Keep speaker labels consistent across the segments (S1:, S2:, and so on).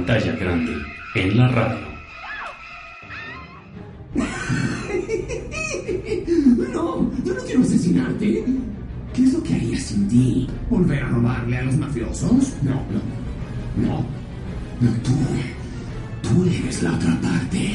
S1: Pantalla grande en la radio.
S2: No, yo no quiero asesinarte. ¿Qué es lo que haría sin ti? ¿Volver a robarle a los mafiosos? No, no, no. No, tú. Tú eres la otra parte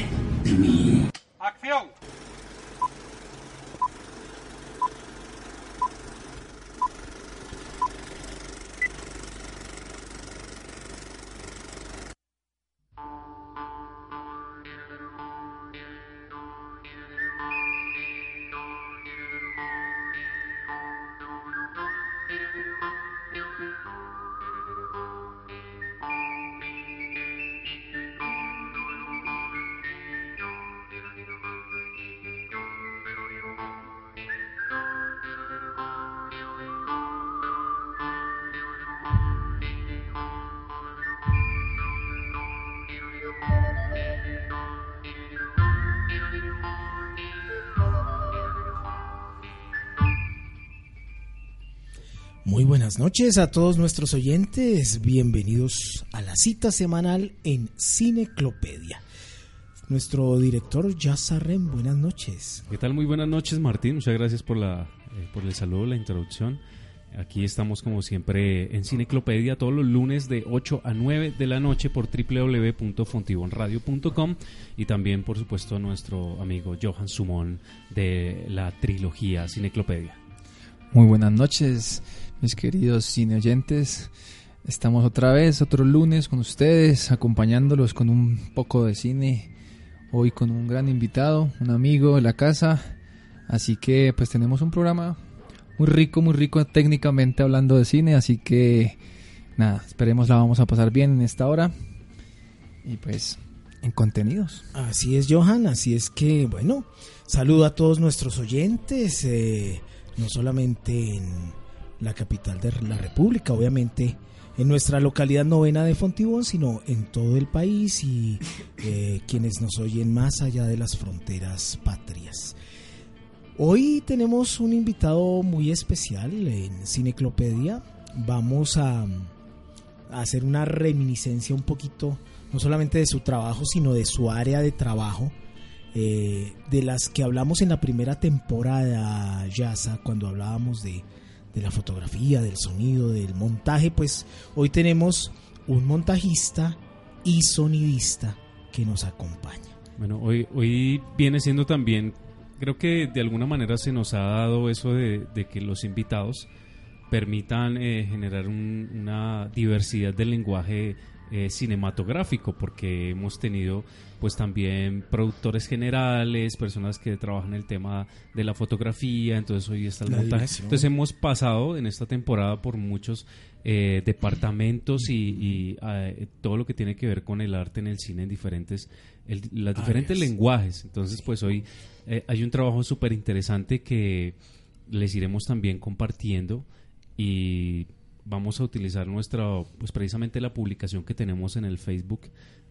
S3: Muy buenas noches a todos nuestros oyentes. Bienvenidos a la cita semanal en Cineclopedia. Nuestro director Yassarren, buenas noches.
S4: ¿Qué tal? Muy buenas noches, Martín. Muchas gracias por, la, eh, por el saludo, la introducción. Aquí estamos como siempre en Cineclopedia todos los lunes de 8 a 9 de la noche por www.fontibonradio.com y también por supuesto nuestro amigo Johan Sumón de la trilogía Cineclopedia.
S5: Muy buenas noches, mis queridos cine oyentes. Estamos otra vez, otro lunes con ustedes, acompañándolos con un poco de cine. Hoy con un gran invitado, un amigo de la casa. Así que pues tenemos un programa muy rico, muy rico técnicamente hablando de cine. Así que nada, esperemos la vamos a pasar bien en esta hora. Y pues en contenidos.
S3: Así es, Johan. Así es que, bueno, saludo a todos nuestros oyentes, eh, no solamente en la capital de la República, obviamente en nuestra localidad novena de Fontibón, sino en todo el país y eh, quienes nos oyen más allá de las fronteras patrias. Hoy tenemos un invitado muy especial en Cineclopedia. Vamos a, hacer una reminiscencia un poquito, no solamente de su trabajo, sino de su área de trabajo, eh, de las que hablamos en la primera temporada, Yasa, cuando hablábamos de, de la fotografía, del sonido, del montaje, pues hoy tenemos un montajista y sonidista que nos acompaña.
S4: Bueno, hoy, hoy viene siendo también, creo que de alguna manera se nos ha dado eso de, que los invitados permitan eh, generar un- una diversidad del lenguaje eh, cinematográfico, porque hemos tenido pues también productores generales, personas que trabajan el tema de la fotografía, entonces hoy está el
S3: La
S4: montaje.
S3: dirección.
S4: Entonces hemos pasado en esta temporada por muchos eh, departamentos y, y, eh, todo lo que tiene que ver con el arte en el cine en diferentes, el- las diferentes lenguajes. Entonces pues hoy eh, hay un trabajo súper interesante que les iremos también compartiendo y vamos a utilizar nuestra, pues precisamente la publicación que tenemos en el Facebook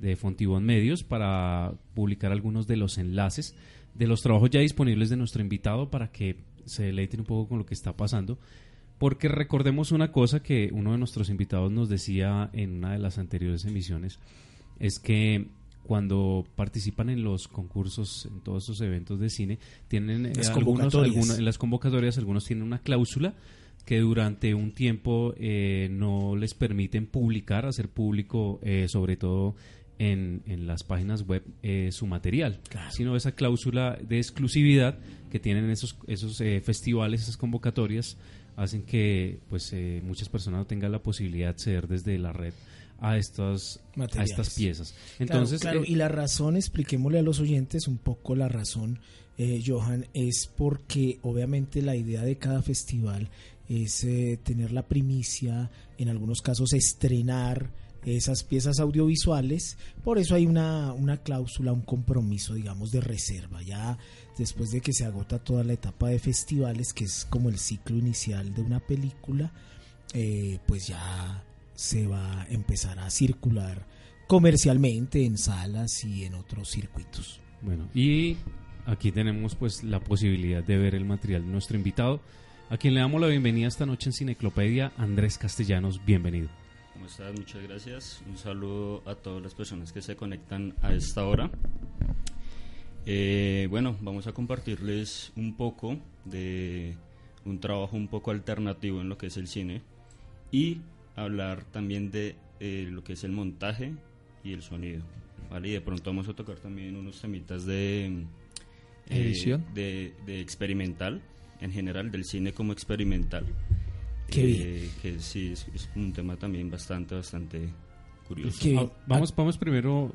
S4: de Fontibón Medios para publicar algunos de los enlaces de los trabajos ya disponibles de nuestro invitado para que se deleiten un poco con lo que está pasando. Porque recordemos una cosa que uno de nuestros invitados nos decía en una de las anteriores emisiones, es que cuando participan en los concursos, en todos esos eventos de cine, tienen eh,
S3: Las
S4: algunos, algunos- en las convocatorias, algunos tienen una cláusula que durante un tiempo eh, no les permiten publicar, hacer público, eh, sobre todo en, en las páginas web, eh, su material,
S3: Claro.
S4: sino esa cláusula de exclusividad que tienen esos, esos eh, festivales, esas convocatorias, hacen que pues eh, muchas personas no tengan la posibilidad de acceder desde la red a estas, a estas piezas.
S3: Claro,
S4: Entonces,
S3: claro,
S4: eh,
S3: y la razón, expliquémosle a los oyentes un poco la razón, eh, Johan, es porque obviamente la idea de cada festival es eh, tener la primicia, en algunos casos estrenar esas piezas audiovisuales, por eso hay una, una cláusula, un compromiso, digamos, de reserva. Ya después de que se agota toda la etapa de festivales, que es como el ciclo inicial de una película, eh, pues ya se va a empezar a circular comercialmente en salas y en otros circuitos.
S4: Bueno, y aquí tenemos pues la posibilidad de ver el material de nuestro invitado, a quien le damos la bienvenida esta noche en Cineclopedia, Andrés Castellanos, bienvenido.
S6: ¿Cómo estás? Muchas gracias. Un saludo a todas las personas que se conectan a esta hora. Eh, bueno, vamos a compartirles un poco de un trabajo un poco alternativo en lo que es el cine y hablar también de eh, lo que es el montaje y el sonido. ¿vale? Y de pronto vamos a tocar también unos temitas de eh,
S5: Edición.
S6: de, de experimental en general, del cine como experimental.
S3: Qué
S6: Eh,
S3: bien.
S6: Que sí, es, es un tema también bastante, bastante curioso.
S3: Qué bien.
S4: Ah, vamos, vamos primero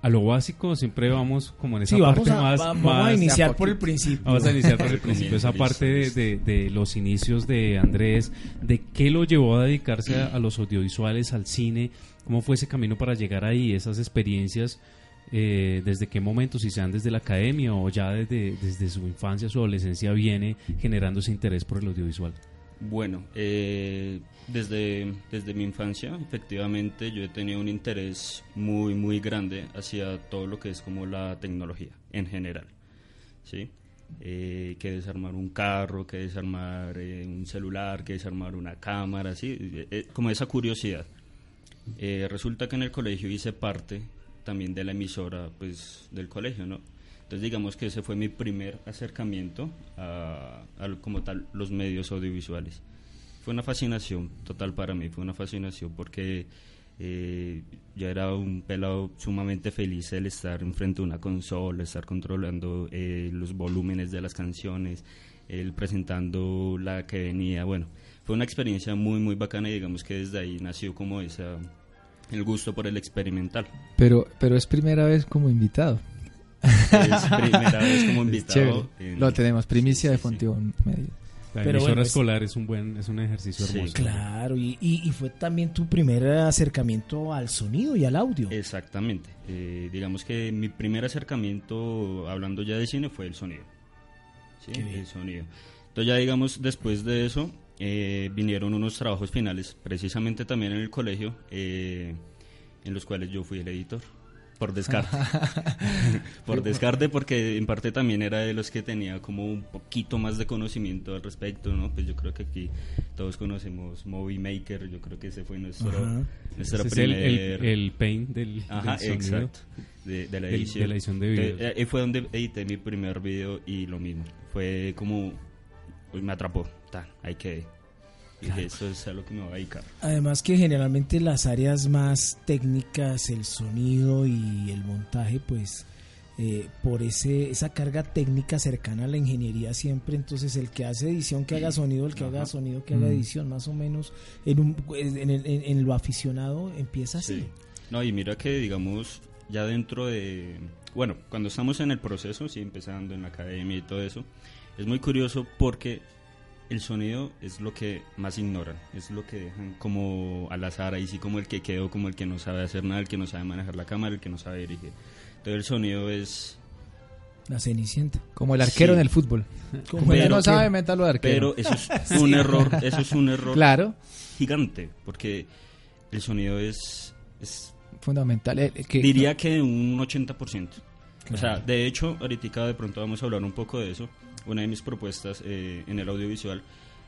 S4: a lo básico, siempre vamos como en esa
S3: Sí, vamos
S4: parte
S3: a,
S4: más...
S3: va- vamos
S4: más-
S3: a iniciar por el principio.
S4: Vamos a iniciar por el principio, esa parte de, de- de los inicios de Andrés, de qué lo llevó a dedicarse a, a los audiovisuales, al cine, cómo fue ese camino para llegar ahí, esas experiencias, eh, desde qué momento, si sean desde la academia o ya desde, desde su infancia, su adolescencia, viene generando ese interés por el audiovisual.
S6: Bueno, eh, desde, desde mi infancia, efectivamente, yo he tenido un interés muy, muy grande hacia todo lo que es como la tecnología en general. ¿sí? Eh, que desarmar un carro, que desarmar eh, un celular, que desarmar una cámara, ¿sí? Eh, eh, como esa curiosidad. Eh, resulta que en el colegio hice parte también de la emisora pues, del colegio, ¿no? Entonces digamos que ese fue mi primer acercamiento a, a como tal los medios audiovisuales. Fue una fascinación total para mí, fue una fascinación porque eh, ya era un pelado sumamente feliz el estar enfrente de una consola, estar controlando eh, los volúmenes de las canciones, el presentando la que venía, bueno, fue una experiencia muy muy bacana y digamos que desde ahí nació como esa el gusto por el experimental.
S5: Pero, pero es primera vez como invitado.
S6: Es primera vez como invitado. en-
S5: Lo tenemos, primicia
S6: Sí,
S5: de
S6: sí.
S5: Fontibón Medio.
S4: La
S3: Pero
S4: emisora
S3: bueno,
S4: escolar es un buen, es un ejercicio
S6: Sí,
S4: hermoso.
S3: Claro, y, y- y fue también tu primer acercamiento al sonido y al audio.
S6: Exactamente. Eh, digamos que mi primer acercamiento, hablando ya de cine, fue el sonido. ¿Sí?
S3: Qué bien.
S6: El sonido. Entonces ya digamos, después de eso, eh, vinieron unos trabajos finales, precisamente también en el colegio, eh, en los cuales yo fui el editor. Por descarte. por descarte, porque en parte también era de los que tenía como un poquito más de conocimiento al respecto, ¿no? Pues yo creo que aquí todos conocemos Movie Maker, yo creo que ese fue nuestro,
S3: Ajá.
S4: Ese es el, el,
S6: primer-
S4: el paint del,
S6: Ajá,
S4: del
S6: exacto. De, de la edición.
S4: de la edición de videos.
S6: Eh, eh, fue donde edité mi primer video y lo mismo. Fue como. Uy, me atrapó. Ta, ahí quedé. Y dije, esto es a lo que me voy a dedicar.
S3: Además que generalmente las áreas más técnicas, el sonido y el montaje, pues eh, por ese esa carga técnica cercana a la ingeniería siempre, entonces el que hace edición que haga sonido, el que haga sonido que haga
S5: Mm.
S3: edición, más o menos en, un, en, el- en- en lo aficionado empieza así.
S6: Sí. No, y mira que, digamos, ya dentro de. Bueno, cuando estamos en el proceso, sí, empezando en la academia y todo eso, es muy curioso porque el sonido es lo que más ignoran, es lo que dejan como al azar, ahí sí como el que quedó, como el que no sabe hacer nada, el que no sabe manejar la cámara, el que no sabe dirigir. Entonces el sonido es...
S3: La cenicienta.
S5: Como el arquero
S6: Sí.
S5: en el fútbol.
S3: Como
S5: Como el que
S6: Pero-
S5: no sabe, métalo de arquero.
S6: Pero eso es un error, eso es un error
S5: Claro,
S6: gigante, porque el sonido es, es
S5: fundamental. Eh, que-
S6: diría que un 80%. O sea, de hecho, ahorita de pronto vamos a hablar un poco de eso. Una de mis propuestas eh, en el audiovisual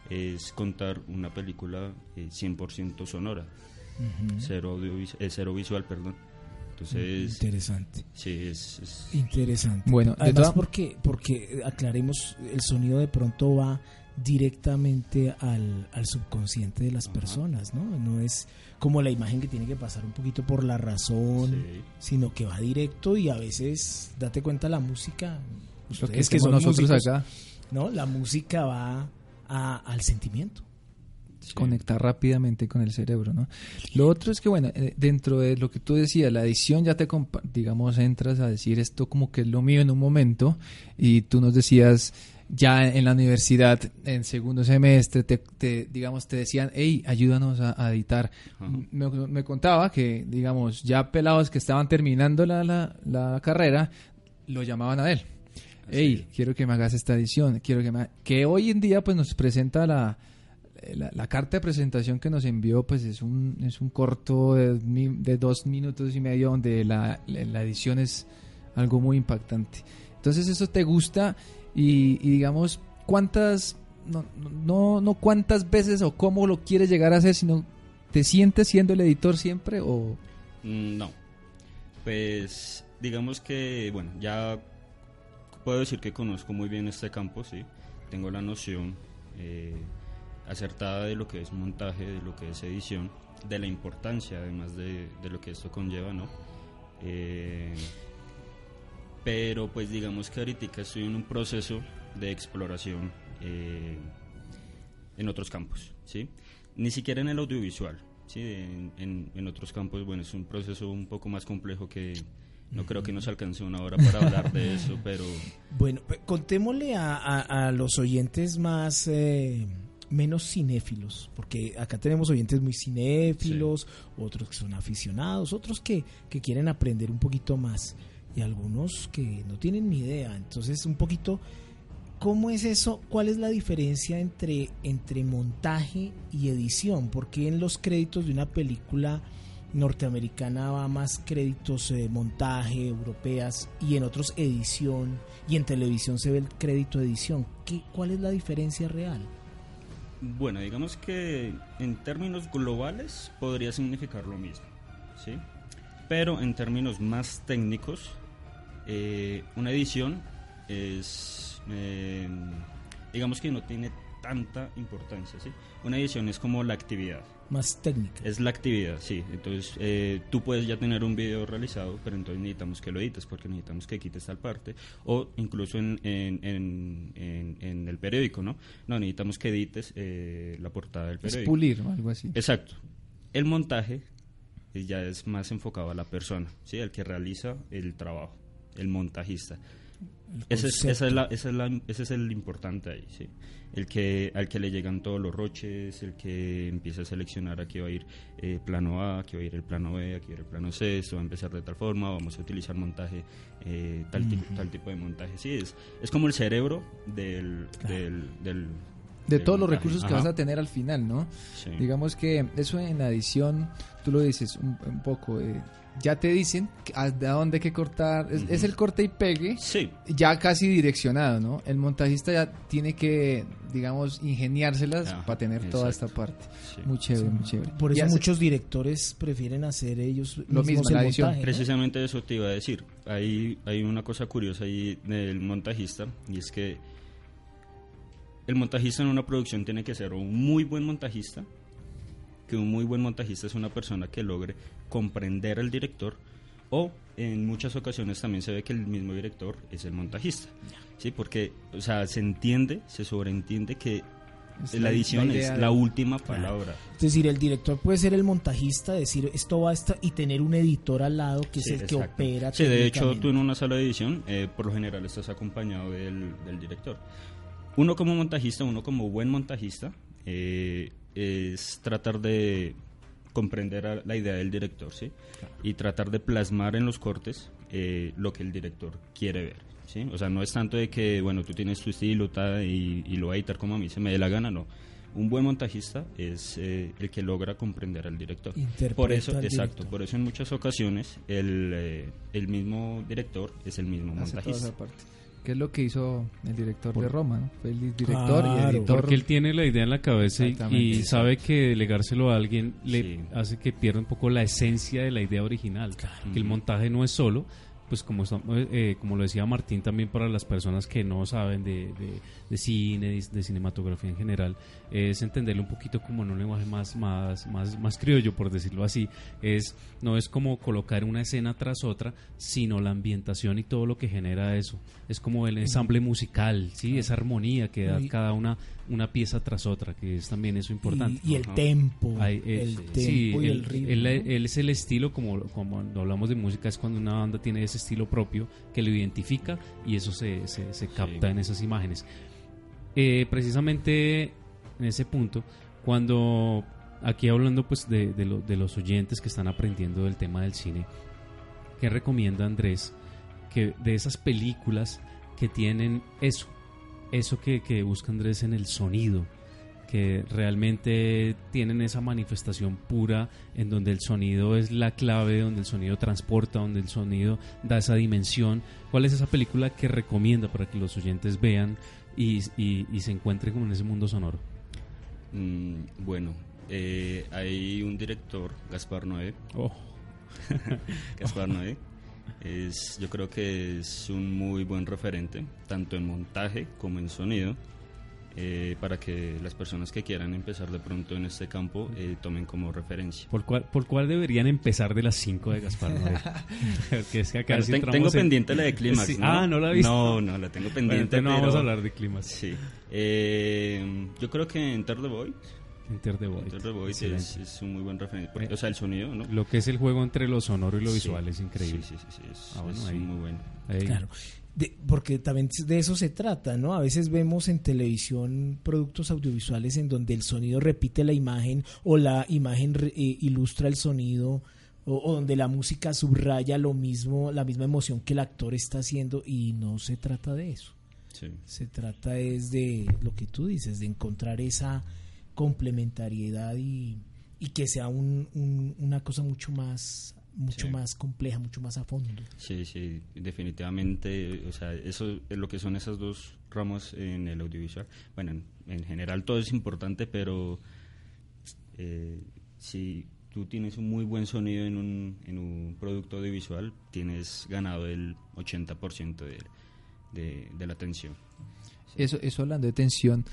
S6: es contar una película eh, 100% sonora, cero, audiovis- eh, cero visual, perdón. Entonces,
S3: Interesante.
S6: sí, es, es-
S3: Interesante.
S5: Bueno, de
S3: además
S5: toda-
S3: porque porque eh, aclaremos el sonido de pronto va directamente al, al subconsciente de las personas, ¿no? No es como la imagen que tiene que pasar un poquito por la razón,
S6: sí.
S3: sino que va directo y a veces date cuenta la música,
S5: Lo que
S3: ustedes
S5: es que nosotros
S3: músicos,
S5: acá,
S3: ¿no? La música va a- al sentimiento.
S6: sí.
S5: conectar rápidamente con el cerebro, ¿no? Lo otro es que, bueno, eh, dentro de lo que tú decías, la edición ya te, digamos, entras a decir esto como que es lo mío en un momento y tú nos decías ya en la universidad, en segundo semestre, te, te, digamos, te decían, hey, ayúdanos a, a editar. Me, me contaba que, digamos, ya pelados que estaban terminando la, la, la carrera, lo llamaban a él. Hey, quiero que me hagas esta edición, quiero que me... ha-". Que hoy en día, pues, nos presenta la, la, la carta de presentación que nos envió pues es un, es un corto de, de dos minutos y medio donde la, la- la edición es algo muy impactante. Entonces eso te gusta y, y digamos cuántas, no, no, no cuántas veces o cómo lo quieres llegar a hacer, sino te sientes siendo el editor siempre o...
S6: Mm, No. Pues digamos que, bueno, ya puedo decir que conozco muy bien este campo, sí. Tengo la noción eh, acertada de lo que es montaje, de lo que es edición, de la importancia además de, de lo que esto conlleva, ¿no? Eh, pero pues digamos que ahorita estoy en un proceso de exploración eh, en otros campos, ¿sí? Ni siquiera en el audiovisual, ¿sí? En, en- en otros campos, bueno, es un proceso un poco más complejo que no creo que nos alcance una hora para hablar de eso, pero
S3: Bueno, pues, contémosle a, a- a los oyentes más eh, menos cinéfilos, porque acá tenemos oyentes muy cinéfilos, otros que son aficionados, otros que, que quieren aprender un poquito más y algunos que no tienen ni idea. Entonces, un poquito, ¿cómo es eso? ¿Cuál es la diferencia entre, entre montaje y edición? Porque en los créditos de una película norteamericana va más créditos eh, montaje, europeas, y en otros edición, y en televisión se ve el crédito edición. ¿Qué, ¿Cuál es la diferencia real?
S6: bueno, digamos que en términos globales podría significar lo mismo, ¿sí? Pero en términos más técnicos, eh, una edición es, eh, digamos que no tiene tanta importancia, ¿sí? Una edición es como la actividad,
S3: Más técnica.
S6: Es la actividad, sí. Entonces, eh, tú puedes ya tener un video realizado, pero entonces necesitamos que lo edites porque necesitamos que quites tal parte. O incluso en, en, en, el periódico, ¿no? No, necesitamos que edites eh, la portada del
S5: Es
S6: periódico.
S5: pulir o algo así.
S6: Exacto. El montaje eh, ya es más enfocado a la persona, ¿sí? El que realiza el trabajo, el montajista. Ese es, esa es la- esa es la- ese es el importante ahí, sí. El que, al que le llegan todos los roches, el que empieza a seleccionar aquí va a ir eh, plano A, aquí va a ir el plano B, aquí va a ir el plano C, esto va a empezar de tal forma, vamos a utilizar montaje, eh, tal, tipo, tal tipo de montaje. Sí, es, es como el cerebro del... del, del-
S5: De todos los recursos que
S6: Ajá,
S5: vas a tener al final, ¿no?
S6: sí.
S5: Digamos que eso en la edición, tú lo dices un, un poco, eh, ya te dicen a, dónde hay que cortar, es, el corte y pegue,
S6: Sí,
S5: ya casi direccionado, ¿no? El montajista ya tiene que, digamos, ingeniárselas
S6: Ajá,
S5: para tener toda esta parte.
S6: sí.
S5: Muy chévere, muy chévere.
S3: Por eso muchos directores prefieren hacer ellos
S5: Lo mismo,
S3: el
S5: la edición.
S3: montaje, ¿no?
S6: Precisamente eso te iba a decir. Hay, hay una cosa curiosa ahí del montajista y es que el montajista en una producción tiene que ser un muy buen montajista, que un muy buen montajista es una persona que logre comprender al director o en muchas ocasiones también se ve que el mismo director es el montajista. Sí, porque o sea, se entiende, se sobreentiende que
S5: Es
S6: la edición
S5: la
S6: es la última palabra.
S3: Es decir, el director puede ser el montajista, decir esto va a estar y tener un editor al lado que
S6: Sí,
S3: es el que
S6: exacto.
S3: opera.
S6: Sí, de hecho, tú en una sala de edición, eh, por lo general estás acompañado del, del director. Uno como montajista, uno como buen montajista, eh, es tratar de comprender a- la idea del director, ¿sí? Y tratar de plasmar en los cortes eh, lo que el director quiere ver, ¿sí? O sea, no es tanto de que, bueno, tú tienes tu estilo ta, y, y lo va a editar como a mí se me dé la gana, no. Un buen montajista es eh, el que logra comprender al director.
S3: Interpreta
S6: Por eso, exacto,
S3: director.
S6: por eso en muchas ocasiones el, eh, el mismo director es el mismo
S5: hace
S6: montajista.
S5: Que es lo que hizo el director
S4: Por-
S5: de Roma, ¿no? Fue el director y
S3: Claro,
S5: editor.
S4: Porque él tiene la idea en la cabeza y, y sabe que delegárselo a alguien le
S6: Sí.
S4: hace que pierda un poco la esencia de la idea original. Que el montaje no es solo, pues como, estamos- eh, como lo decía Martín también para las personas que no saben de, de- de cine, de, de cinematografía en general, es entenderlo un poquito como en un lenguaje más, más, más, más criollo, por decirlo así. Es, no es como colocar una escena tras otra, sino la ambientación y todo lo que genera eso. Es como el ensamble musical, ¿sí? esa armonía que da cada una, una pieza tras otra, que es también eso importante.
S3: Y, y el
S6: Ajá.
S3: tempo,
S4: Ay, eh,
S3: el
S4: sí,
S3: tempo
S4: sí,
S3: y el
S4: él-
S3: ritmo.
S4: él- él es el estilo, como, como cuando hablamos de música, es cuando una banda tiene ese estilo propio que lo identifica y eso se, se, se capta en esas imágenes. Eh, precisamente en ese punto, cuando aquí hablando pues de, lo- de los oyentes que están aprendiendo del tema del cine, ¿qué recomienda Andrés? Que de esas películas que tienen eso, eso que, que busca Andrés en el sonido, que realmente tienen esa manifestación pura en donde el sonido es la clave, donde el sonido transporta, donde el sonido da esa dimensión. ¿Cuál es esa película que recomienda para que los oyentes vean y, y- y se encuentren como en ese mundo sonoro?
S6: Mm, bueno, eh, hay un director, Gaspar Noé.
S4: Oh,
S6: Gaspar Noé. Es, yo creo que es un muy buen referente, tanto en montaje como en sonido, eh, para que las personas que quieran empezar de pronto en este campo eh, tomen como referencia.
S4: ¿por, cuál, ¿Por cuál deberían empezar de las 5 de Gaspar? Porque es que acá
S6: Bueno,
S4: sí
S6: ten- tengo
S4: en-
S6: pendiente la de Clímax,
S4: Sí.
S6: ¿no?
S4: Ah, ¿no la viste?
S6: No, no, la tengo
S4: Bueno,
S6: pendiente,
S4: entonces no vamos
S6: pero-
S4: a hablar de climas.
S6: Sí. Eh, yo creo que Enter the Void,
S4: Enter the Void.
S6: Enter the Void es,
S4: Excelente.
S6: es un muy buen referente. porque-
S4: Eh,
S6: o sea, el sonido, ¿no?
S4: Lo que es el juego entre lo sonoro y lo
S6: Sí.
S4: visual es increíble.
S6: Sí, sí, sí, sí, es,
S4: Ah, bueno,
S6: es
S4: ahí.
S6: muy bueno.
S4: Ahí.
S3: Claro. De- porque también de eso se trata, ¿no? A veces vemos en televisión productos audiovisuales en donde el sonido repite la imagen o la imagen re- eh, ilustra el sonido o, o donde la música subraya lo mismo, la misma emoción que el actor está haciendo y no se trata de eso.
S6: Sí.
S3: Se trata es de lo que tú dices, de encontrar esa complementariedad y, y que sea un- un- una cosa mucho más mucho
S6: Sí.
S3: más compleja, mucho más a fondo.
S6: Sí, sí, definitivamente, o sea, eso es lo que son esas dos ramos en el audiovisual. Bueno, en, en general todo es importante, pero eh, si tú tienes un muy buen sonido en un, en un producto audiovisual, tienes ganado el 80% de, de, de la atención.
S5: Eso, eso hablando de tensión,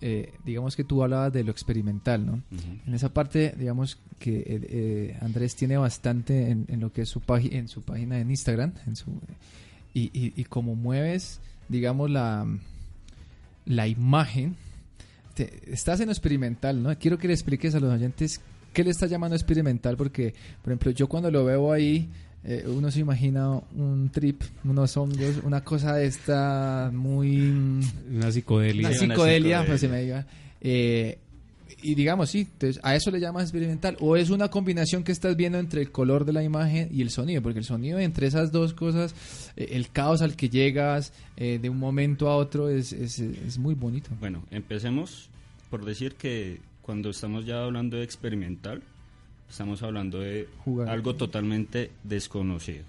S5: eh, digamos que tú hablabas de lo experimental, ¿no? En esa parte, digamos que eh, eh, Andrés tiene bastante en, en lo que es su página, en su página en Instagram, en su y, y, y como mueves, digamos la la imagen, te- estás en lo experimental, ¿no? Quiero que le expliques a los oyentes qué le estás llamando experimental, porque, por ejemplo, yo cuando lo veo ahí, eh, uno se imagina un trip, unos hongos, una cosa de esta muy
S4: Una psicodelia.
S5: una psicodelia. pues se me diga. Eh, y digamos, sí, entonces, a eso le llamas experimental. O es una combinación que estás viendo entre el color de la imagen y el sonido, porque el sonido entre esas dos cosas, eh, el caos al que llegas eh, de un momento a otro es, es, es muy bonito.
S6: Bueno, empecemos por decir que cuando estamos ya hablando de experimental, estamos hablando de
S5: Jugar.
S6: algo totalmente desconocido.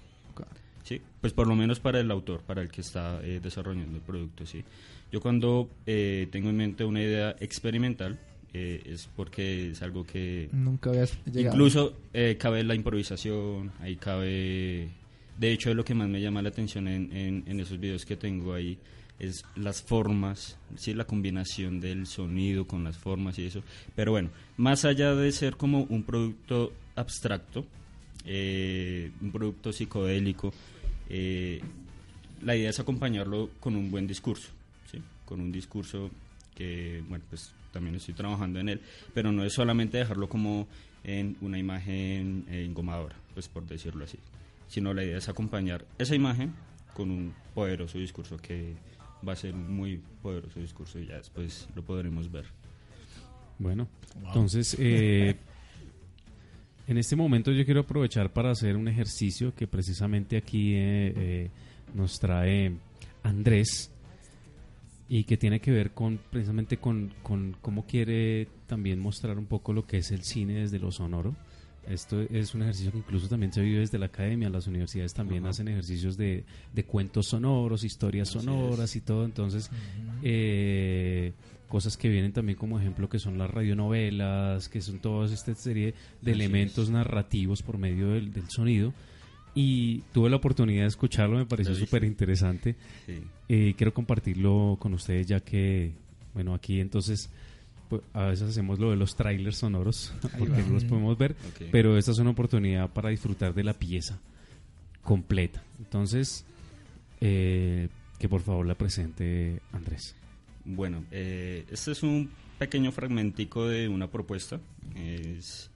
S6: Sí, pues por lo menos para el autor, para el que está eh, desarrollando el producto, sí. Yo cuando eh, tengo en mente una idea experimental eh, es porque es algo que
S5: Nunca habías llegado.
S6: incluso eh, cabe la improvisación, ahí cabe, de hecho es lo que más me llama la atención en, en, en esos videos que tengo ahí es las formas, sí, la combinación del sonido con las formas y eso. Pero bueno, más allá de ser como un producto abstracto, eh, un producto psicodélico, eh, la idea es acompañarlo con un buen discurso, ¿sí? con un discurso que, bueno, pues también estoy trabajando en él, pero no es solamente dejarlo como en una imagen engomadora, pues por decirlo así, sino la idea es acompañar esa imagen con un poderoso discurso que va a ser un muy poderoso discurso y ya después lo podremos ver.
S4: Bueno, entonces, eh, en este momento yo quiero aprovechar para hacer un ejercicio que precisamente aquí eh, eh, nos trae Andrés y que tiene que ver con precisamente con, con cómo quiere también mostrar un poco lo que es el cine desde lo sonoro Esto es un ejercicio que incluso también se vive desde la academia. Las universidades también hacen ejercicios de, de cuentos sonoros, historias sonoras y todo. Entonces, eh, cosas que vienen también como ejemplo que son las radionovelas, que son toda esta serie de elementos narrativos por medio del, del sonido. Y tuve la oportunidad de escucharlo, me pareció súper interesante. Eh, quiero compartirlo con ustedes ya que, bueno, aquí entonces pues, a veces hacemos lo de los trailers sonoros porque no los podemos ver, pero esta es una oportunidad para disfrutar de la pieza completa. Entonces, eh, que por favor la presente Andrés.
S6: Bueno, eh, este es un pequeño fragmentico de una propuesta. Es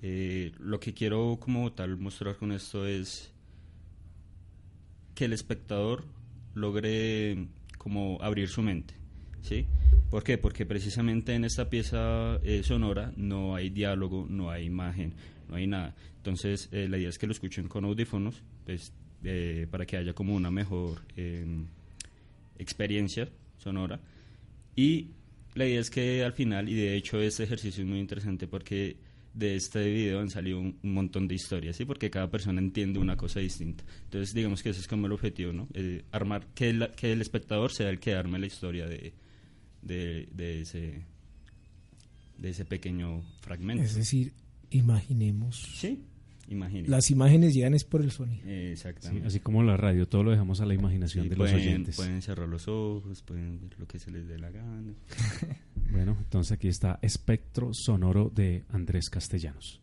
S6: eh, lo que quiero como tal mostrar con esto es que el espectador logre como abrir su mente, ¿sí? ¿Por qué? Porque precisamente en esta pieza eh, sonora no hay diálogo, no hay imagen, no hay nada. Entonces eh, la idea es que lo escuchen con audífonos, pues para que haya como una mejor em, experiencia sonora. Y la idea es que al final, y de hecho este ejercicio es muy interesante porque de este video han salido un, montón de historias, ¿sí? Porque cada persona entiende una cosa distinta. Entonces, digamos que ese es como el objetivo, ¿no? Eh, armar, que el, que el espectador sea el que arme la historia de, de, de, ese, de ese pequeño fragmento.
S3: Es decir, imaginemos.
S6: Sí, imaginemos.
S3: Las imágenes llegan es por el sonido.
S6: exactamente.
S4: así como la radio, todo lo dejamos a la imaginación de
S6: los
S4: oyentes.
S6: Pueden cerrar los ojos, pueden ver lo que se les dé la gana.
S4: Bueno, entonces aquí está Espectro Sonoro de Andrés Castellanos.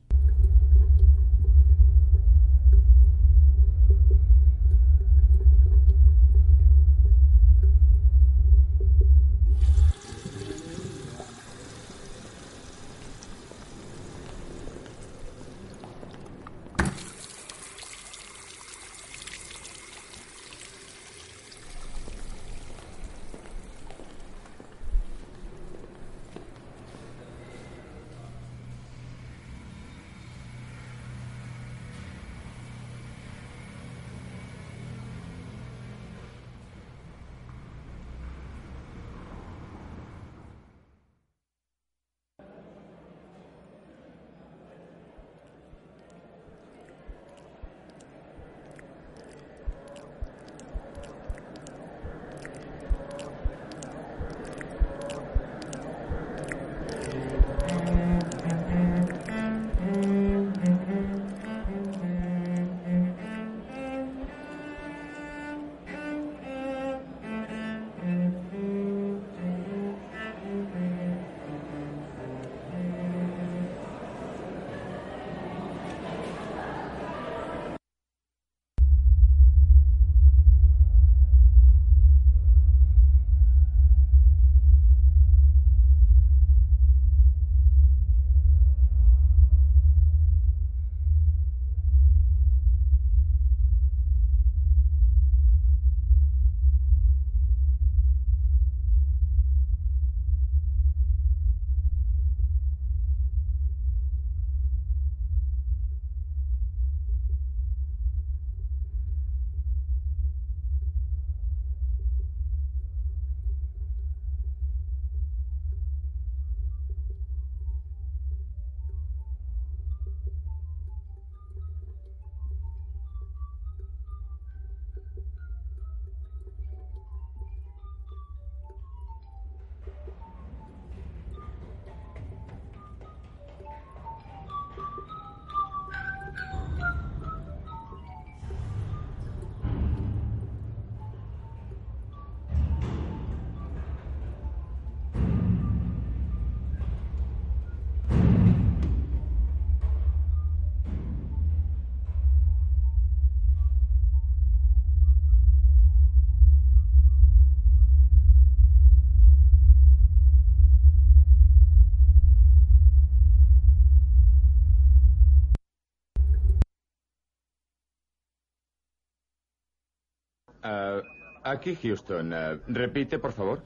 S7: Aquí Houston. Eh, repite, por favor.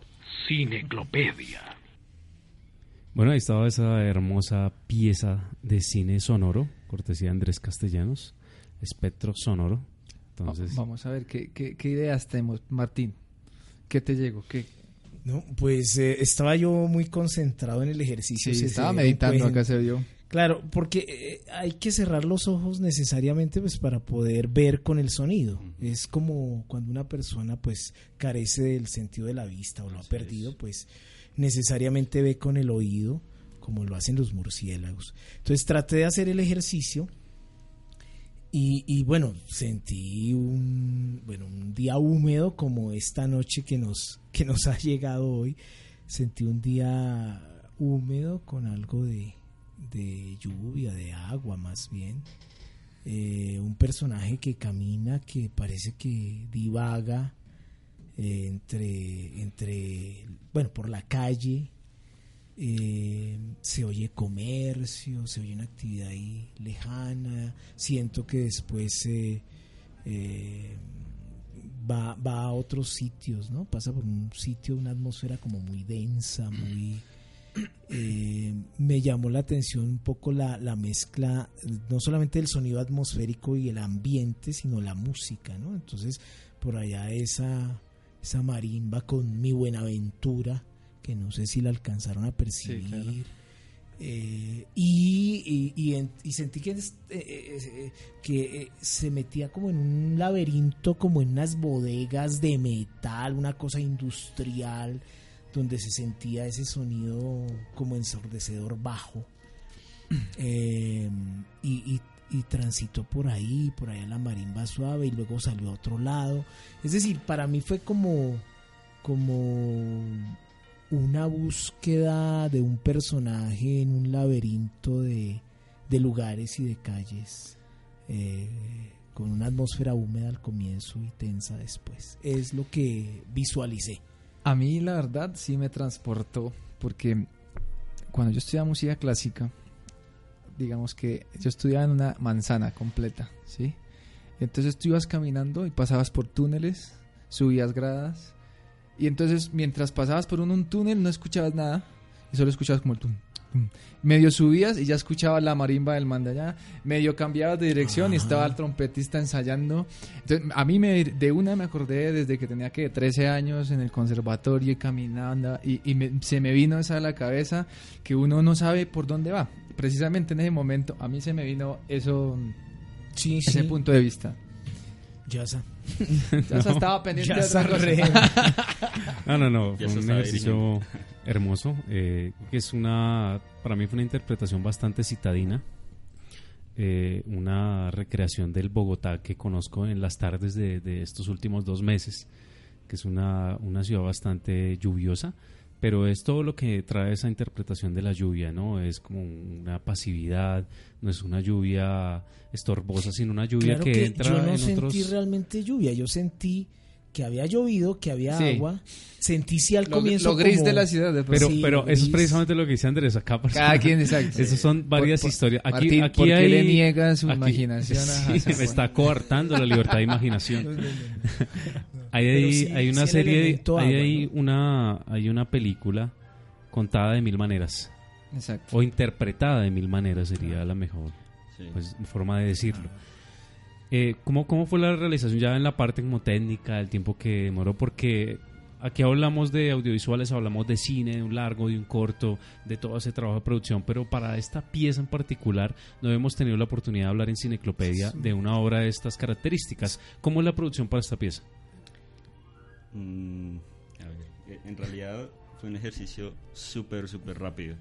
S1: Cineclopedia.
S4: Bueno, ahí estaba esa hermosa pieza de cine sonoro, cortesía de Andrés Castellanos, espectro sonoro. Entonces,
S5: Vamos a ver, ¿qué, qué, qué ideas tenemos, Martín? ¿Qué te llegó? ¿Qué?
S3: No, pues eh, estaba yo muy concentrado en el ejercicio.
S5: Sí, estaba meditando acá se vio.
S3: Claro, porque eh, hay que cerrar los ojos necesariamente pues para poder ver con el sonido. Es como cuando una persona pues carece del sentido de la vista o lo ha perdido, pues necesariamente ve con el oído, como lo hacen los murciélagos. Entonces traté de hacer el ejercicio y, y bueno, sentí un, bueno, un día húmedo como esta noche que nos, que nos ha llegado hoy. Sentí un día húmedo con algo de, de lluvia, de agua más bien. Eh, un personaje que camina, que parece que divaga eh, entre, entre, bueno, por la calle. Eh, se oye comercio, se oye una actividad ahí lejana. Siento que después va, va a otros sitios, ¿no? Pasa por un sitio, una atmósfera como muy densa, muy eh, me llamó la atención un poco la, la, mezcla, no solamente del sonido atmosférico y el ambiente, sino la música, ¿no? Entonces, por allá esa, esa marimba con mi Buenaventura, que no sé si la alcanzaron a percibir. Eh, y, y, sentí que, eh, que se metía como en un laberinto, como en unas bodegas de metal, una cosa industrial donde se sentía ese sonido como ensordecedor bajo. Eh, y, transitó por ahí, por allá la marimba suave y luego salió a otro lado. Es decir, para mí fue como, como una búsqueda de un personaje en un laberinto de, lugares y de calles. Eh, con una atmósfera húmeda al comienzo y tensa después. Es lo que visualicé.
S5: A mí la verdad sí me transportó porque cuando yo estudiaba música clásica, digamos que yo estudiaba en una manzana completa, ¿sí? Entonces tú ibas caminando y pasabas por túneles, subías gradas y entonces mientras pasabas por un, un túnel no escuchabas nada y solo escuchabas como el túnel medio subías y ya escuchabas la marimba del man de allá, medio cambiabas de dirección y estaba el trompetista ensayando. Entonces, a mí me, de una me acordé desde que tenía que 13 años en el conservatorio y caminando. Y, se me vino esa a la cabeza que uno no sabe por dónde va. Precisamente en ese momento a mí se me vino eso, sí, ese punto de vista.
S3: Ya
S5: Ya estaba pendiente de
S4: No, no, no. Fue un ejercicio hermoso. Eh, que es una. Para mí fue una interpretación bastante citadina. Eh, una recreación del Bogotá que conozco en las tardes de, de estos últimos dos meses. Que es una, una ciudad bastante lluviosa pero es todo lo que trae esa interpretación de la lluvia, ¿no? Es como una pasividad, no es una lluvia estorbosa, sino una lluvia que, entra
S3: yo no sentí realmente lluvia, yo sentí que había llovido, que había agua. Sentí si al comienzo.
S5: Lo gris de la ciudad.
S4: pero pero eso es precisamente lo que dice Andrés acá.
S5: Cada quien, exacto.
S4: Esas son varias historias.
S5: Aquí, aquí ¿por qué le niega su imaginación?
S4: Sí, me está coartando la libertad de imaginación. hay, hay, una serie, hay, hay, una, hay una película contada de mil maneras.
S5: Exacto.
S4: O interpretada de mil maneras sería la mejor pues, forma de decirlo. Eh, ¿cómo, ¿Cómo fue la realización ya en la parte como técnica, el tiempo que demoró? Porque aquí hablamos de audiovisuales, hablamos de cine, de un largo, de un corto, de todo ese trabajo de producción, pero para esta pieza en particular no hemos tenido la oportunidad de hablar en Cineclopedia de una obra de estas características. ¿Cómo es la producción para esta pieza?
S6: Mm, a ver, eh, en realidad fue un ejercicio súper, súper rápido.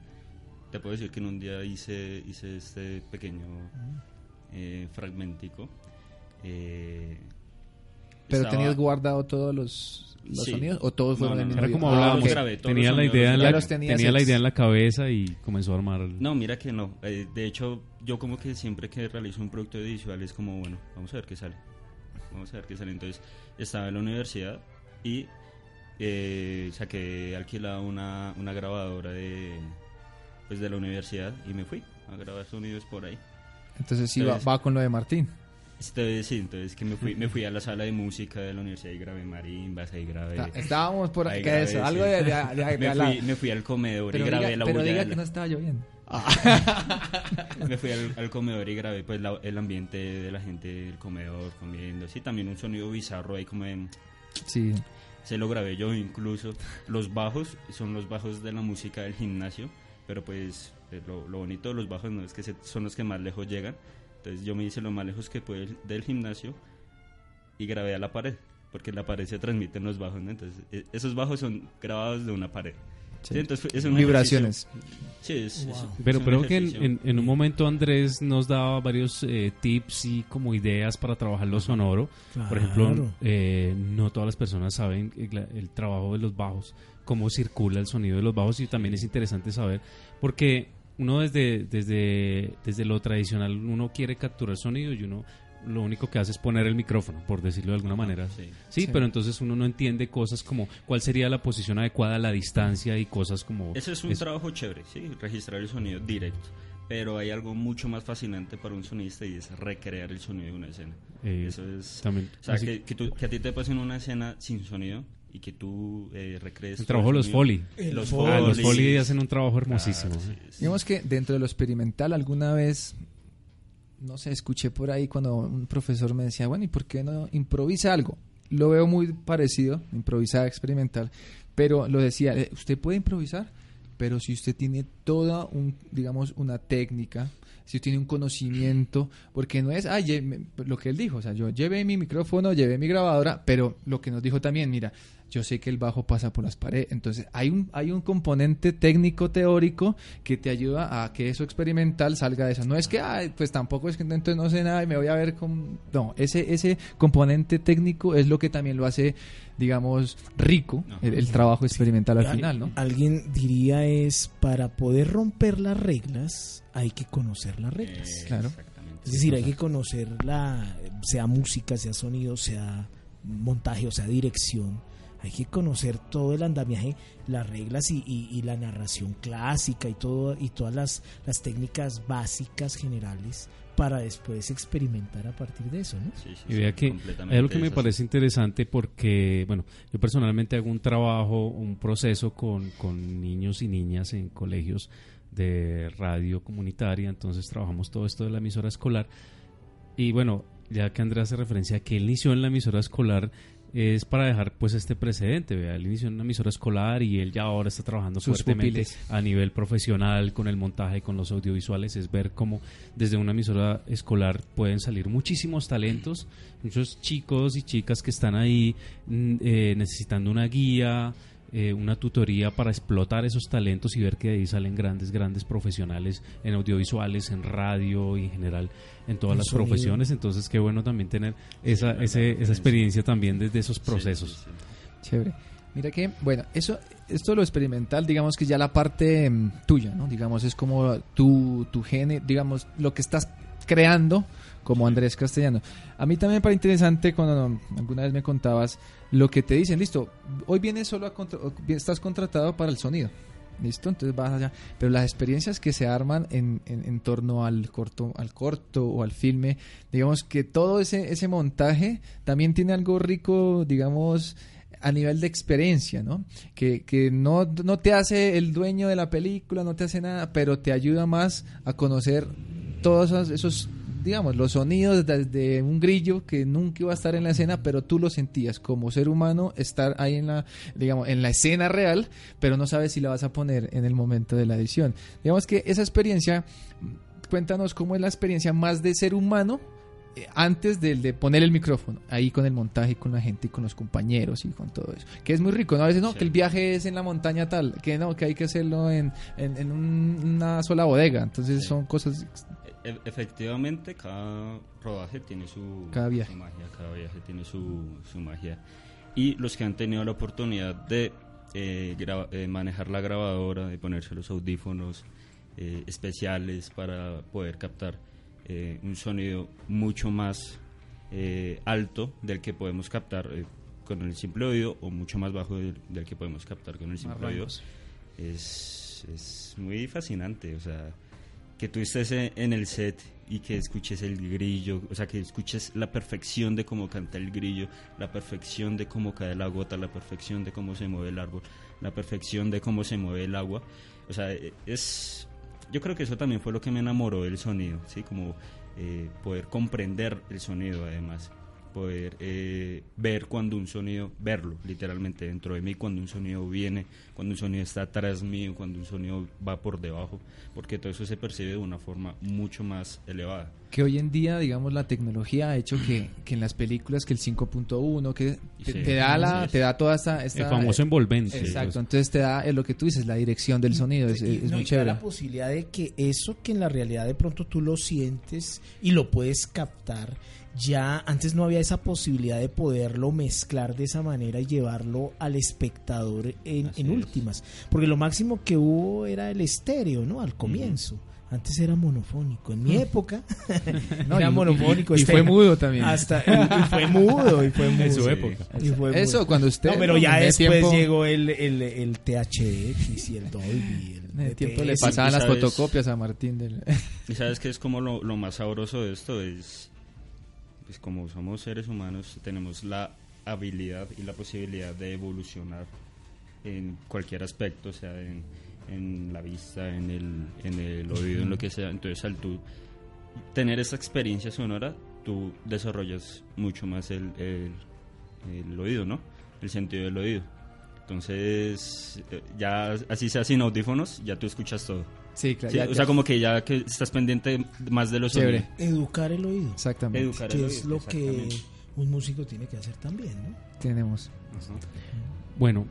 S6: Te puedo decir que en un día hice, hice este pequeño eh, fragmentico eh,
S5: ¿Pero tenías guardado todos los, sonidos o todos fueron
S4: en el Era como hablábamos, tenía, la idea, en la, tenía la idea en la cabeza y comenzó a armar.
S6: No, mira que no. Eh, de hecho, yo como que siempre que realizo un producto visual es como, bueno, vamos a ver qué sale. Vamos a ver qué sale. Entonces, estaba en la universidad y eh, saqué alquilada una, una grabadora de, pues, de la universidad y me fui a grabar sonidos por ahí.
S5: Entonces, sí, va con lo de Martín.
S6: Entonces, sí, entonces que me fui, me fui a la sala de música de la universidad y grabé marimbas, ahí grabé...
S5: Estábamos por aquí, ¿qué eso? Algo de...
S6: me, fui, me, fui, al comedor y grabé la
S5: Pero diga que no estaba lloviendo.
S6: me fui al, comedor y grabé pues el ambiente de la gente del comedor comiendo. Sí, también un sonido bizarro ahí como en...
S5: Sí.
S6: Se lo grabé yo incluso. Los bajos son los bajos de la música del gimnasio pero pues eh, lo, lo bonito de los bajos no es que se- son los que más lejos llegan. Entonces yo me hice lo más lejos que pude del gimnasio y grabé a la pared, porque la pared se transmiten los bajos, ¿no? Entonces eh, esos bajos son grabados de una pared.
S5: Sí.
S6: Sí, entonces es un
S5: Vibraciones.
S6: Sí, es,
S3: Wow.
S4: Pero
S6: es un
S4: creo que en, en- en un momento Andrés nos daba varios eh, tips y como ideas para trabajar lo sonoro. Por ejemplo,
S3: Claro.
S4: eh, no todas las personas saben el, el trabajo de los bajos, cómo circula el sonido de los bajos y también es interesante saber porque uno desde, desde, desde lo tradicional uno quiere capturar sonido y uno lo único que hace es poner el micrófono, por decirlo de alguna manera.
S6: Sí.
S4: Sí,
S5: Sí.
S4: pero entonces uno no entiende cosas como cuál sería la posición adecuada, la distancia y cosas como...
S6: Ese es un trabajo chévere, sí, registrar el sonido directo. Pero hay algo mucho más fascinante para un sonista y es recrear el sonido de una escena.
S4: Eh,
S6: Eso es.
S4: también,
S6: o sea,
S4: así-
S6: que, que, tú- que a ti te pasen una escena sin sonido y que tú eh, recrees.
S4: El trabajo de los. Foley.
S6: Los
S3: Foley.
S4: Ah, los
S6: Foley.
S4: Hacen un trabajo hermosísimo.
S6: Sí.
S5: Digamos que dentro de lo experimental alguna vez, no sé, escuché por ahí cuando un profesor me decía, bueno, ¿y por qué no improvisa algo? Lo veo muy parecido, improvisar experimental, pero lo decía, eh, usted puede improvisar, pero si usted tiene toda un, digamos, una técnica, si tiene un conocimiento, porque no es, ah, lo que él dijo, o sea, yo llevé mi micrófono, llevé mi grabadora, pero lo que nos dijo también, mira, yo sé que el bajo pasa por las paredes, entonces hay un, hay un componente técnico teórico que te ayuda a que eso experimental salga de eso. No es que, ay, pues tampoco es que entonces no sé nada y me voy a ver con... No, ese, ese componente técnico es lo que también lo hace, digamos, rico el, el trabajo experimental al
S3: Al-
S5: final, ¿no?
S3: Alguien diría es, para poder romper las reglas, hay que conocer las reglas.
S6: Eh,
S5: Claro.
S3: Es decir, hay que conocer la, sea música, sea sonido, sea montaje o sea dirección. Hay que conocer todo el andamiaje, las reglas y, y- y la narración clásica y todo y todas las, las técnicas básicas generales para después experimentar a partir de eso, ¿no?
S6: Sí, sí,
S4: Y
S6: sí,
S4: vea que hay algo que
S6: es
S4: me parece interesante porque, bueno, yo personalmente hago un trabajo, un proceso con, con niños y niñas en colegios de radio comunitaria, entonces trabajamos todo esto de la emisora escolar. Y bueno, ya que Andrea hace referencia a que él inició en la emisora escolar, es para dejar pues este precedente, vea, él inició en una emisora escolar y él ya ahora está trabajando
S5: Sus
S4: fuertemente
S5: pupiles.
S4: a nivel profesional con el montaje, con los audiovisuales, es ver cómo desde una emisora escolar pueden salir muchísimos talentos, muchos chicos y chicas que están ahí mm, eh, necesitando una guía, eh, una tutoría para explotar esos talentos y ver que de ahí salen grandes, grandes profesionales en audiovisuales, en radio y en general en todas las
S3: sonido.
S4: profesiones. Entonces, qué bueno también tener esa, ese- esa experiencia también desde esos procesos.
S6: sí, sí.
S5: Chévere. Mira que, bueno, eso, esto lo experimental, digamos que ya la parte mm, tuya, ¿no? Digamos, es como tu, tu gene, digamos, lo que estás creando como Andrés Castellano. A mí también me parece interesante cuando alguna vez me contabas lo que te dicen, listo, hoy vienes solo a contra- estás contratado para el sonido. Listo, entonces vas allá. Pero las experiencias que se arman en, en, en torno al corto, al corto o al filme, digamos que todo ese, ese montaje también tiene algo rico, digamos, a nivel de experiencia, ¿no? Que, que no, no te hace el dueño de la película, no te hace nada, pero te ayuda más a conocer todos esos, digamos, los sonidos desde un grillo que nunca iba a estar en la escena, pero tú lo sentías como ser humano, estar ahí en la, digamos, en la escena real, pero no sabes si la vas a poner en el momento de la edición. Digamos que esa experiencia, cuéntanos cómo es la experiencia más de ser humano antes del de poner el micrófono, ahí con el montaje, con la gente y con los compañeros y con todo eso. Que es muy rico, ¿no? A veces no,
S6: Sí.
S5: que el viaje es en la montaña tal, que no, que hay que hacerlo en, en, en un- una sola bodega. Entonces
S6: Sí.
S5: son cosas...
S6: E- e- efectivamente, cada rodaje tiene su,
S5: Cada viaje.
S6: su magia, cada viaje tiene su, su magia. Y los que han tenido la oportunidad de eh, eh, manejar la grabadora, de ponerse los audífonos eh, especiales para poder captar eh, un sonido mucho más eh, alto del que podemos captar eh, con el simple oído o mucho más bajo del, del que podemos captar con el simple oído. es, es muy fascinante, o sea, que tú estés en el set y que escuches el grillo, o sea, que escuches la perfección de cómo canta el grillo, la perfección de cómo cae la gota, la perfección de cómo se mueve el árbol, la perfección de cómo se mueve el agua, o sea, eh, es... Yo creo que eso también fue lo que me enamoró del sonido, ¿sí? Como eh, poder comprender el sonido además. poder eh, ver cuando un sonido, verlo literalmente dentro de mí, cuando un sonido viene, cuando un sonido está atrás mío, cuando un sonido va por debajo, porque todo eso se percibe de una forma mucho más elevada.
S5: Que hoy en día, digamos, la tecnología ha hecho que, que en las películas que el 5.1, que te,
S6: Sí,
S5: te da la,
S6: es.
S5: te da toda esta... esta
S4: El famoso envolvente.
S5: Exacto, entonces te da eh, lo que tú dices, la dirección del sonido, es,
S3: Y,
S5: es
S3: no,
S5: muy
S3: y te da
S5: chévere.
S3: la posibilidad de que eso que en la realidad de pronto tú lo sientes y lo puedes captar, ya antes no había esa posibilidad de poderlo mezclar de esa manera y llevarlo al espectador en, en
S6: es.
S3: últimas. Porque lo máximo que hubo era el estéreo, ¿no? Al comienzo. Antes era monofónico. En mi época
S5: No,
S3: era
S5: y-
S3: monofónico.
S5: y, y fue
S3: estéreo.
S5: mudo también.
S3: Hasta, y, y fue mudo, y fue mudo.
S4: En su
S3: Sí.
S4: época.
S3: Y fue
S5: Eso,
S3: mudo.
S5: cuando usted...
S3: No, pero ya después
S5: tiempo-
S3: llegó el, el, el THX y el Dolby. El
S5: En el tiempo le pasaban las
S6: sabes-
S5: fotocopias a Martín del...
S6: Y sabes que es como lo, lo más sabroso de esto es, pues como somos seres humanos, tenemos la habilidad y la posibilidad de evolucionar en cualquier aspecto, o sea, en, en la vista, en el, en el oído, en lo que sea. Entonces, al tú tener esa experiencia sonora, tú desarrollas mucho más el, el, el oído, ¿no? El sentido del oído. Entonces, eh, ya así sea sin audífonos, ya tú escuchas todo.
S5: Sí, claro.
S6: Sí,
S5: ya-
S6: o
S5: ya-
S6: sea, como que ya que estás pendiente más de los sonidos.
S3: Educar el oído.
S5: Exactamente.
S6: Educar el
S3: Que
S6: oído,
S3: es lo que un músico tiene que hacer también, ¿no?
S5: Tenemos.
S4: Bueno,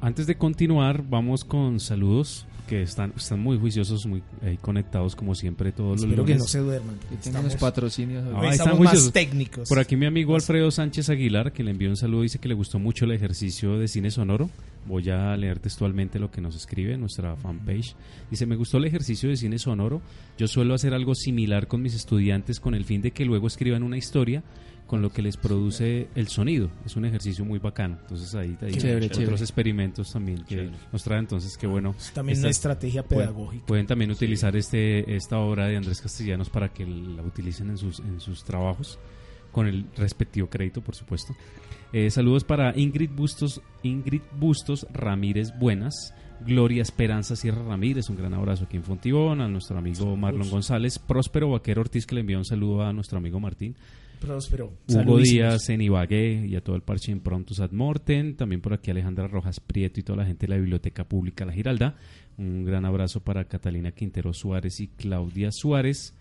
S4: antes de continuar, vamos con saludos que están, están muy juiciosos, muy ahí conectados como siempre todos los
S3: Espero que
S4: lunes.
S3: no se duerman. Estamos-
S5: patrocinios.
S4: Ah, están
S3: estamos más
S4: juiciosos.
S3: técnicos.
S4: Por aquí mi amigo Alfredo Sánchez Aguilar, que le envió un saludo, dice que le gustó mucho el ejercicio de cine sonoro. Voy a leer textualmente lo que nos escribe en nuestra fanpage. Dice, me gustó el ejercicio de cine sonoro. Yo suelo hacer algo similar con mis estudiantes con el fin de que luego escriban una historia con lo que les produce el sonido. Es un ejercicio muy bacano. Entonces ahí, ahí
S5: Chévere,
S4: otros
S5: chévere.
S4: experimentos también que
S6: Chévere.
S4: nos trae. Entonces, qué bueno.
S3: Es también una
S4: Estas-
S3: estrategia
S4: pueden-
S3: pedagógica.
S4: Pueden también utilizar este esta obra de Andrés Castellanos para que la utilicen en sus, en sus trabajos, con el respectivo crédito, por supuesto. Eh, saludos para Ingrid Bustos, Ingrid Bustos Ramírez Buenas, Gloria Esperanza Sierra Ramírez, un gran abrazo aquí en Fontibón, a nuestro amigo Marlon González, Próspero Vaquero Ortiz, que le envía un saludo a nuestro amigo Martín,
S3: Próspero.
S4: Hugo. Díaz en Ibagué y a todo el parche en Prontos Ad Mortem. También por aquí Alejandra Rojas Prieto y toda la gente de la Biblioteca Pública La Giralda. Un gran abrazo para Catalina Quintero Suárez y Claudia Suárez.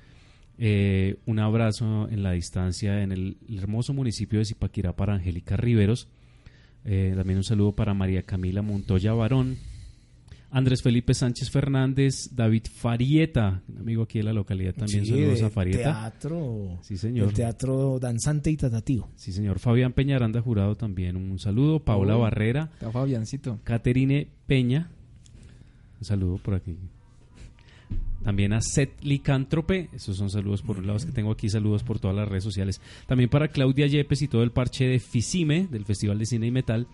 S4: Eh, un abrazo en la distancia en el hermoso municipio de Zipaquirá para Angélica Riveros. Eh, también un saludo para María Camila Montoya Barón. Andrés Felipe Sánchez Fernández, David Farieta, un amigo aquí de la localidad también.
S3: Sí,
S4: saludos a Farieta.
S3: Teatro.
S4: Sí, señor.
S3: El teatro danzante y tatativo.
S4: Sí, señor. Fabián Peñaranda Jurado también un saludo. Paola
S5: Oh.
S4: Barrera.
S5: Está Fabiancito.
S4: Caterine Peña. Un saludo por aquí. También a Seth Licántrope. Esos son saludos por un lado que tengo aquí. Saludos por todas las redes sociales. También para Claudia Yepes y todo el parche de Fisime, del Festival de Cine y Metal.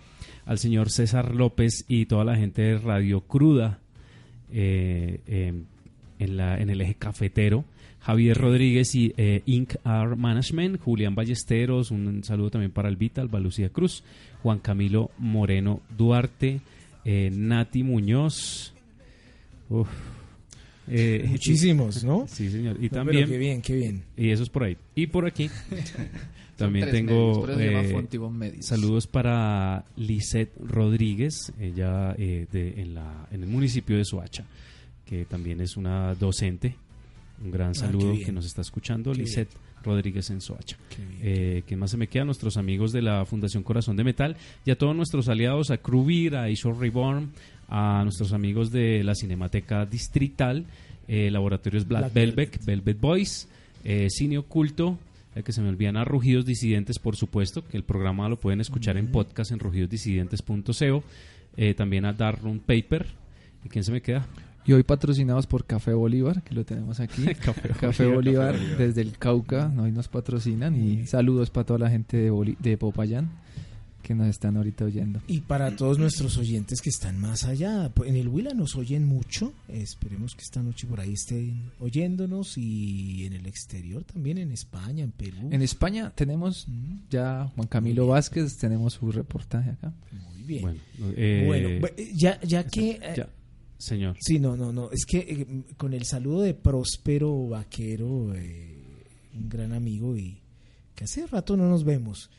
S4: Al señor César López y toda la gente de Radio Cruda. eh, eh, en, la, en el eje cafetero. Javier Rodríguez y eh, Inc. Art Management, Julián Ballesteros, un saludo también para el Vital, Balucía Cruz, Juan Camilo Moreno Duarte, eh, Nati Muñoz. Uf. Eh,
S3: Muchísimos, ¿no?
S4: Sí, señor. Y
S3: No, pero
S4: también,
S3: qué bien, qué bien.
S4: y eso es por ahí. Y por aquí también tengo
S5: medios,
S4: eh, saludos para Lisette Rodríguez, ella eh, de, en, la, en el municipio de Soacha, que también es una docente. Un gran
S3: Ah, qué
S4: saludo que nos está escuchando,
S3: Qué
S4: Lisette Rodríguez en Soacha.
S3: Qué bien.
S4: Eh, ¿Quién más se me queda? Nuestros amigos de la Fundación Corazón de Metal y a todos nuestros aliados, a Cruvir, a Ishore Reborn, a nuestros amigos de la Cinemateca Distrital, eh, Laboratorios Black,
S3: Black
S4: Velvet,
S3: Velvet.
S4: Velvet Boys, eh, Cine Oculto, el que se me olvidan a Rugidos Disidentes, por supuesto, que el programa lo pueden escuchar en podcast en rugidosdisidentes.co, eh, también a Dark Room Paper. ¿Y quién se me queda?
S5: Y hoy patrocinados por Café Bolívar, que lo tenemos aquí.
S4: Café
S5: Café
S4: Bolívar,
S5: Bolívar,
S4: Café Bolívar.
S5: desde el Cauca, hoy nos patrocinan. Y saludos para toda la gente de, Boli- de Popayán que nos están ahorita oyendo.
S3: Y para todos nuestros oyentes que están más allá, pues, en el Huila nos oyen mucho, esperemos que esta noche por ahí estén oyéndonos y en el exterior también, en España, en Perú.
S5: En España tenemos ya Juan Camilo Vázquez, tenemos su reportaje acá.
S3: Muy bien.
S4: Bueno, eh,
S3: Bueno, ya, ya que... eh,
S4: ya, señor.
S3: Sí, no, no, no. Es que eh, con el saludo de Próspero Vaquero, eh, un gran amigo y que hace rato no nos vemos.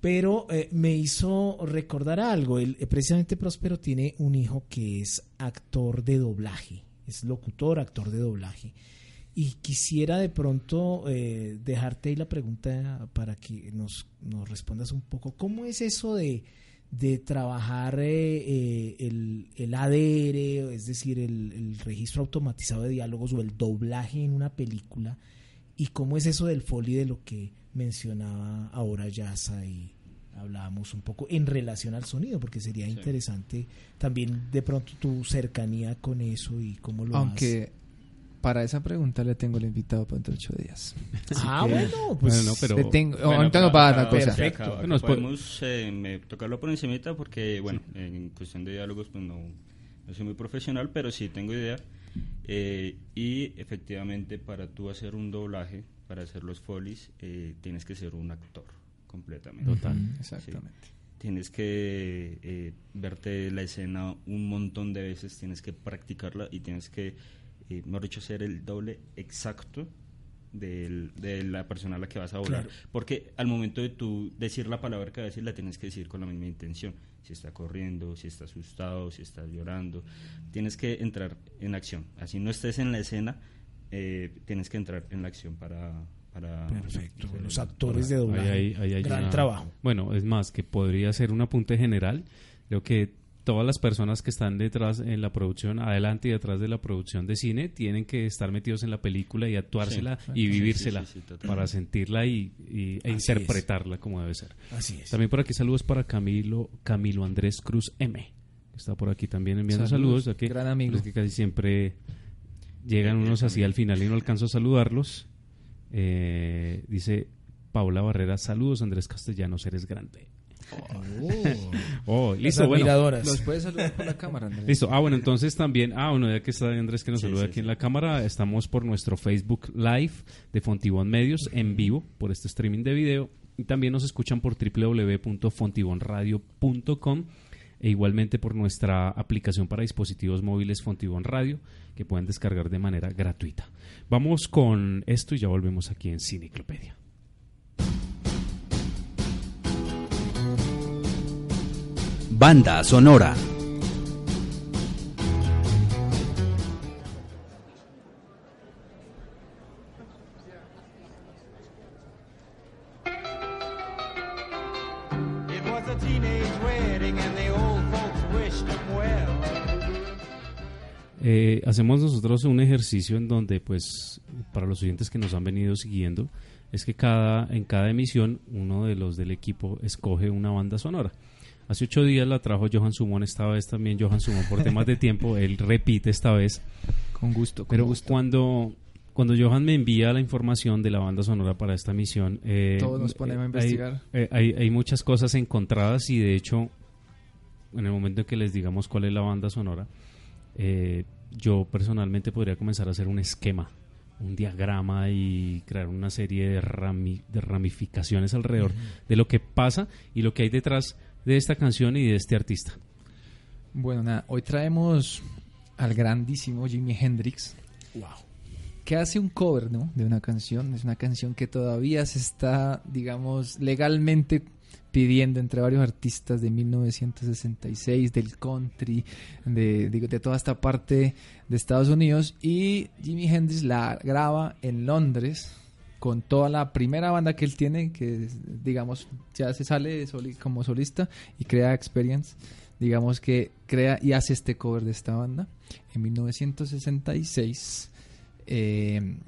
S3: Pero eh, me hizo recordar algo. El, eh, precisamente Próspero tiene un hijo que es actor de doblaje. Es locutor, actor de doblaje. Y quisiera de pronto eh, dejarte ahí la pregunta para que nos, respondas un poco. ¿Cómo es eso de, de trabajar el, el ADR, es decir, el, el registro automatizado de diálogos o el doblaje en una película? ¿Y cómo es eso del foley de lo que mencionaba ahora Yasa y hablábamos un poco en relación al sonido? Porque sería
S6: Sí.
S3: interesante también de pronto tu cercanía con eso y cómo lo has-
S5: Aunque para esa pregunta le tengo el invitado para dentro de ocho días.
S3: Ah,
S5: que-
S3: bueno, pues
S4: Bueno, no, pero-
S5: Le tengo,
S6: Bueno,
S5: ahorita no para cosa.
S3: Perfecto.
S4: después-
S6: podemos eh, me- tocarlo por encimita porque, bueno, en cuestión de diálogos, pues no, no soy muy profesional, pero sí tengo idea. Eh, y efectivamente, para tú hacer un doblaje, para hacer los folies, eh, tienes que ser un actor completamente.
S4: Total.
S5: Exactamente.
S6: Tienes que eh, verte la escena un montón de veces, tienes que practicarla y tienes que, eh, mejor dicho, ser el doble exacto del- de la persona a la que vas a.
S3: Claro.
S6: Porque al momento de tú decir la palabra que vas a decir, la tienes que decir con la misma intención. Si está corriendo, si está asustado, si está llorando. Tienes que entrar en acción. Así no estés en la escena, eh, tienes que entrar en la acción para... para
S3: Perfecto.
S6: hacer
S3: Los actores de doblaje.
S4: Ahí ahí hay
S3: Gran
S4: una-
S3: trabajo.
S4: Bueno, es más, que podría ser un apunte general. Creo que todas las personas que están detrás en la producción, adelante y detrás de la producción de cine, tienen que estar metidos en la película y actuársela
S6: Sí.
S4: y vivírsela
S6: sí, sí,
S4: para sentirla y, y- e
S3: Así
S4: interpretarla como debe ser.
S3: Así es.
S4: También por aquí saludos para Camilo, Camilo Andrés Cruz M. que Está por aquí también enviando
S5: Saludos,
S4: saludos. aquí.
S5: gran amigo.
S4: Es que casi siempre llegan unos así al final y no alcanzo a saludarlos. Eh, dice Paula Barrera, saludos Andrés Castellanos, eres grande. Oh,
S3: Las
S4: listo, bueno.
S3: admiradoras.
S5: ¿Los puedes saludar por la cámara, Andrés?
S4: Listo. Ah, bueno, entonces también, ah, bueno, ya que está Andrés que nos
S6: Sí,
S4: saluda
S6: sí,
S4: aquí en la cámara, estamos por nuestro Facebook Live de Fontibón Medios en vivo por este streaming de video y también nos escuchan por www.fontibonradio.com e igualmente por nuestra aplicación para dispositivos móviles Fontibón Radio que pueden descargar de manera gratuita. Vamos con esto y ya volvemos aquí en Cineclopedia.
S8: Banda sonora.
S4: Eh, hacemos nosotros un ejercicio en donde, pues, para los oyentes que nos han venido siguiendo, es que cada, en cada emisión uno de los del equipo escoge una banda sonora. Hace ocho días la trajo Johan Sumón, esta vez también Johan Sumón por temas de tiempo, él repite esta vez.
S5: Con gusto, con
S4: Pero
S5: gusto.
S4: cuando, cuando Johan me envía la información de la banda sonora para esta misión, eh,
S5: Todos nos ponemos a
S4: hay-
S5: investigar.
S4: eh, hay, hay muchas cosas encontradas y de hecho, en el momento en que les digamos cuál es la banda sonora, yo personalmente podría comenzar a hacer un esquema, un diagrama y crear una serie de, rami- de ramificaciones alrededor de lo que pasa y lo que hay detrás de esta canción y de este artista.
S5: Bueno, nada, hoy traemos al grandísimo Jimi Hendrix. Que hace un cover, ¿no? De una canción. Es una canción que todavía se está, digamos, legalmente pidiendo entre varios artistas de 1966, del country, de, toda esta parte de Estados Unidos. Y Jimi Hendrix la graba en Londres con toda la primera banda que él tiene, que digamos ya se sale como solista y crea Experience. Digamos que crea y hace este cover de esta banda en 1966. eh,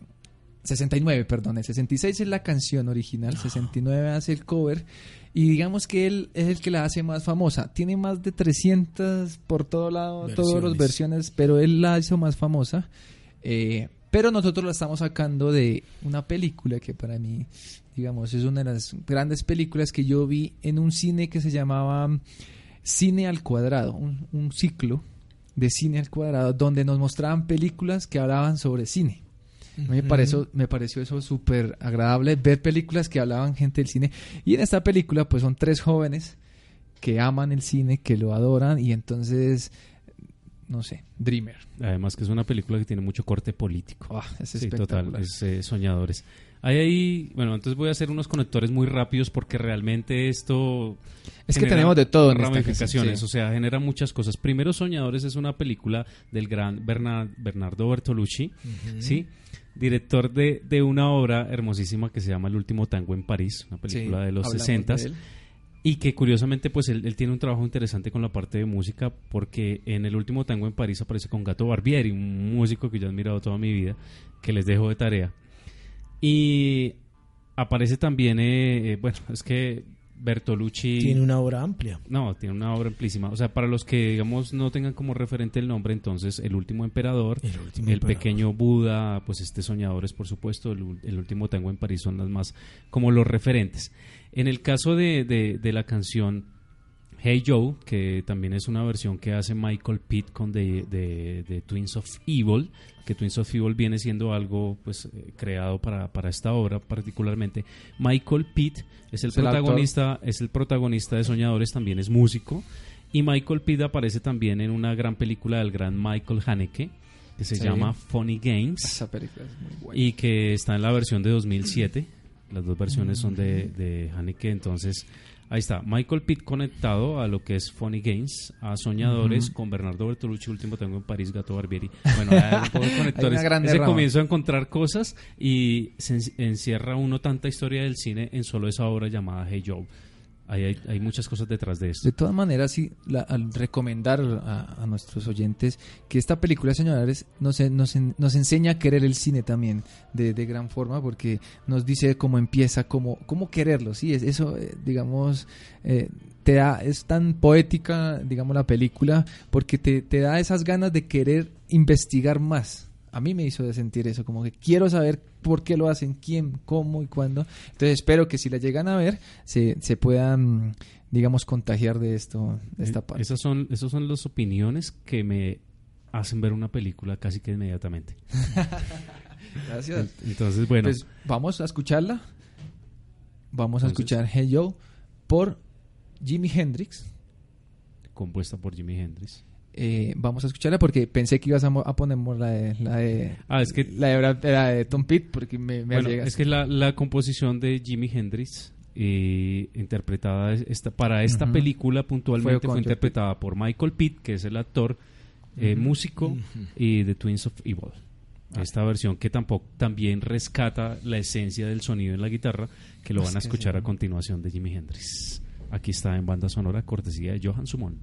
S5: 69, perdón, el 66 es la canción original, 69 hace el cover y digamos que él es el que la hace más famosa. Tiene más de 300 por todo lado, todas las
S3: Versiones.
S5: pero él la hizo más famosa. Eh, pero nosotros la estamos sacando de una película que para mí, digamos, es una de las grandes películas que yo vi en un cine que se llamaba Cine al Cuadrado, un, un ciclo de cine al cuadrado donde nos mostraban películas que hablaban sobre cine. A mí me, pareció, me pareció eso súper agradable, ver películas que hablaban gente del cine. Y en esta película pues son tres jóvenes que aman el cine, que lo adoran y entonces, no sé, Dreamer.
S4: Además que es una película que tiene mucho corte político.
S5: Ah, es
S4: Sí, total, es eh, Soñadores. Hay ahí, bueno, entonces voy a hacer unos conectores muy rápidos porque realmente esto...
S5: Es que tenemos de todo en esta
S4: ramificaciones,
S5: sí.
S4: o sea, genera muchas cosas. Primero, Soñadores es una película del gran Berna- Bernardo Bertolucci, ¿sí? Director de, de una obra hermosísima que se llama El último tango en París, una película
S5: Sí,
S4: de los
S5: hablamos
S4: 60
S5: de él.
S4: y que curiosamente pues él, él tiene un trabajo interesante con la parte de música porque en el último tango en París aparece con Gato Barbieri, un músico que yo he admirado toda mi vida, que les dejo de tarea. Y aparece también, eh, eh, bueno, es que Bertolucci...
S3: Tiene una obra amplia.
S4: No, tiene una obra amplísima. O sea, para los que, digamos, no tengan como referente el nombre, entonces, El Último Emperador,
S3: El Último
S4: El
S3: Emperador.
S4: Pequeño Buda, pues este Soñadores, por supuesto, el, Último Tango en París son las más como los referentes. En el caso de, de- de la canción Hey Joe, que también es una versión que hace Michael Pitt con de, de- de Twins of Evil, que Twins of Evil viene siendo algo pues eh, creado para, para esta obra particularmente. Michael Pitt es el
S5: Es el
S4: protagonista, es el protagonista de Soñadores, también es músico. Y Michael Pitt aparece también en una gran película del gran Michael Haneke, que se
S5: Sí.
S4: llama Funny Games
S5: Esa película es muy buena.
S4: y que está en la versión de 2007. Las dos versiones son de, de Haneke, entonces ahí está. Michael Pitt conectado a lo que es Funny Games, a Soñadores, con Bernardo Bertolucci, último tengo en París, Gato Barbieri. Bueno, hay un poco de conectores.
S5: rama.
S4: comienzo a encontrar cosas y se en- encierra uno tanta historia del cine en solo esa obra llamada Hey Joe. Hay, muchas cosas detrás de esto.
S5: De todas maneras, sí, la- al recomendar a, nuestros oyentes que esta película, señores, nos, nos, nos enseña a querer el cine también de, gran forma, porque nos dice cómo empieza, cómo, cómo quererlo, sí, es, eso, eh, digamos, eh, te da, es tan poética, digamos, la película, porque te da esas ganas de querer investigar más. A mí me hizo sentir eso, como que quiero saber por qué lo hacen, quién, cómo y cuándo. Entonces espero que si la llegan a ver, se, se puedan, digamos, contagiar de esto, de esta parte.
S4: Esas son, esas son las opiniones que me hacen ver una película casi que inmediatamente.
S5: Gracias.
S4: Entonces, bueno,
S5: Pues vamos a escucharla. Vamos a
S4: Entonces-
S5: escuchar Hey Joe por Jimi Hendrix.
S4: compuesta por Jimi Hendrix.
S5: Eh, vamos a escucharla porque pensé que ibas a, a poner la de, la de,
S4: Ah, es que
S5: la de, Brad- la de Tom Pitt porque me, me
S4: Bueno, es que la, la composición de Jimi Hendrix eh, interpretada es- esta, para esta película puntualmente
S5: Fue
S4: interpretada por Michael Pitt, que es el actor, eh, músico y de Twins of Evil. Esta versión que tampoco también rescata la esencia del sonido en la guitarra, que lo
S5: Es
S4: van a escuchar
S5: sí.
S4: a continuación de Jimi Hendrix. Aquí está en banda sonora, cortesía de Johan Sumon.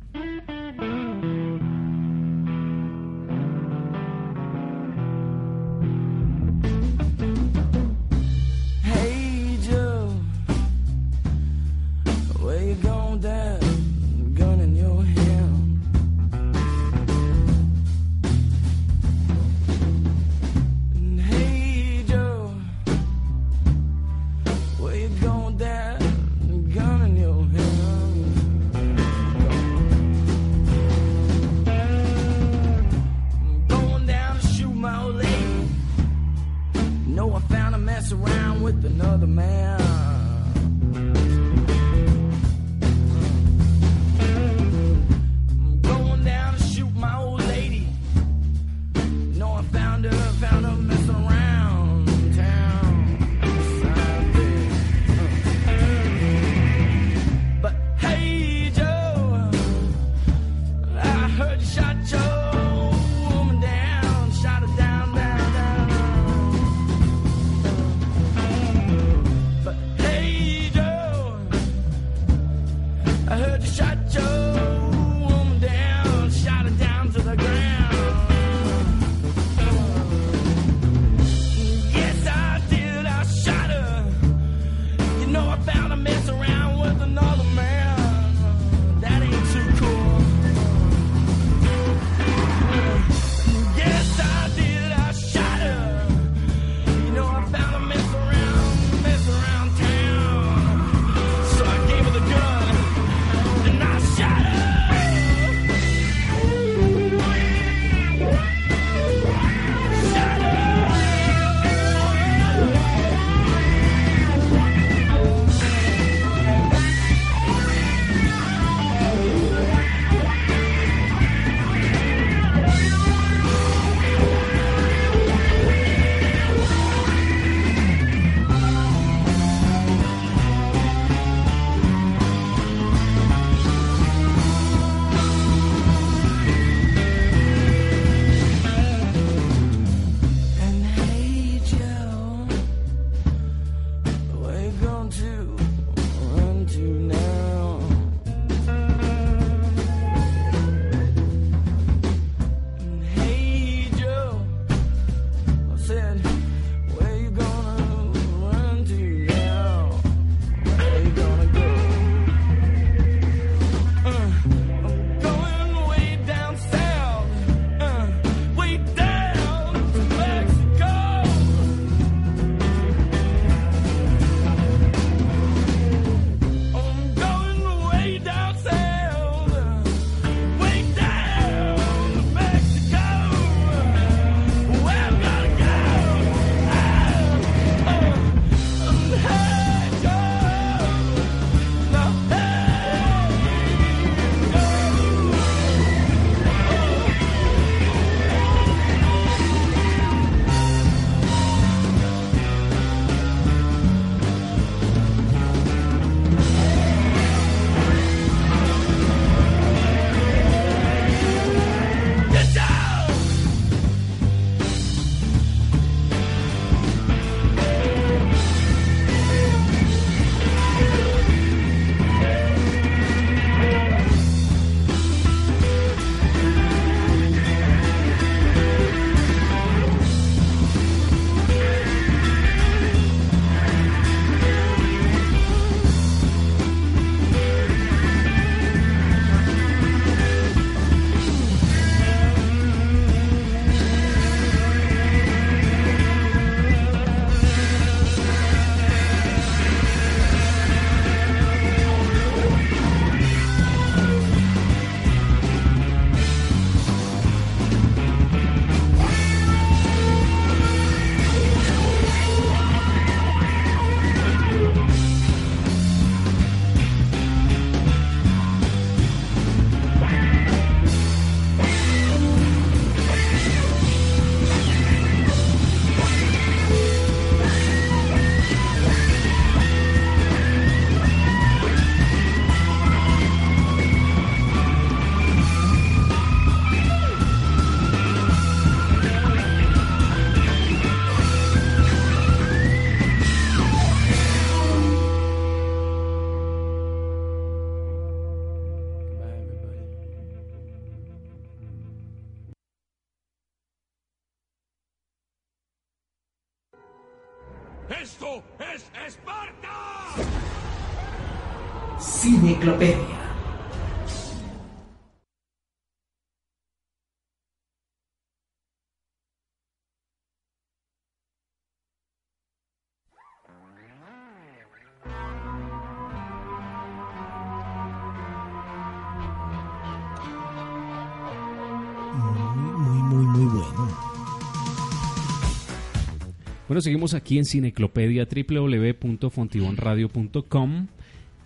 S3: Bueno,
S4: seguimos aquí en Cineclopedia www.fontibonradio.com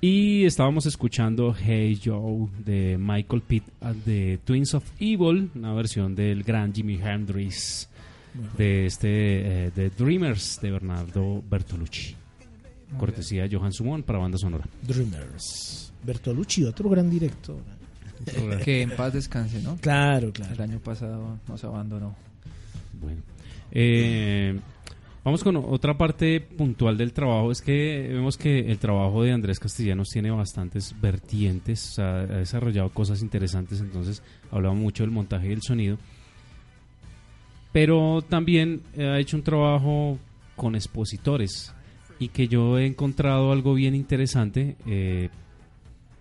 S4: y estábamos escuchando Hey Joe de Michael Pitt de Twins of Evil, una versión del gran Jimi Hendrix de este eh, de Dreamers de Bernardo Bertolucci. Cortesía de Johan Sumón para banda sonora.
S3: Dreamers. Bertolucci, otro gran director.
S5: Que en paz descanse, ¿no?
S3: Claro, claro.
S5: El año pasado nos abandonó.
S4: Bueno. Eh, vamos con otra parte puntual del trabajo. Es que vemos que el trabajo de Andrés Castellanos tiene bastantes vertientes. O sea, ha desarrollado cosas interesantes. Entonces, hablaba mucho del montaje y del sonido. Pero también ha hecho un trabajo con expositores. Y que yo he encontrado algo bien interesante. eh,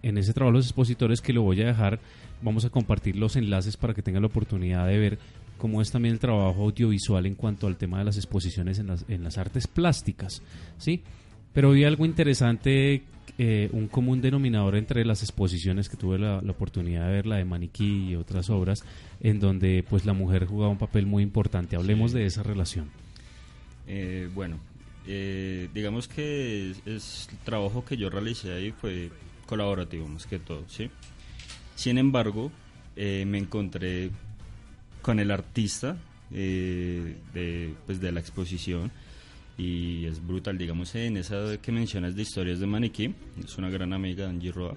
S4: en ese trabajo los expositores que lo voy a dejar, vamos a compartir los enlaces para que tengan la oportunidad de ver cómo es también el trabajo audiovisual en cuanto al tema de las exposiciones en las, en las artes plásticas, ¿sí? Pero vi algo interesante, eh, un común denominador entre las exposiciones que tuve la, la oportunidad de ver, la de Maniquí y otras obras, en donde pues la mujer jugaba un papel muy importante. Hablemos
S6: Sí.
S4: de esa relación.
S6: Eh, bueno, eh, digamos que es, es el trabajo que yo realicé ahí fue colaborativo más que todo, ¿sí? Sin embargo, eh, me encontré con el artista eh, de, pues de la exposición y es brutal, digamos, en esa que mencionas de historias de maniquí, es una gran amiga, Angie Roa.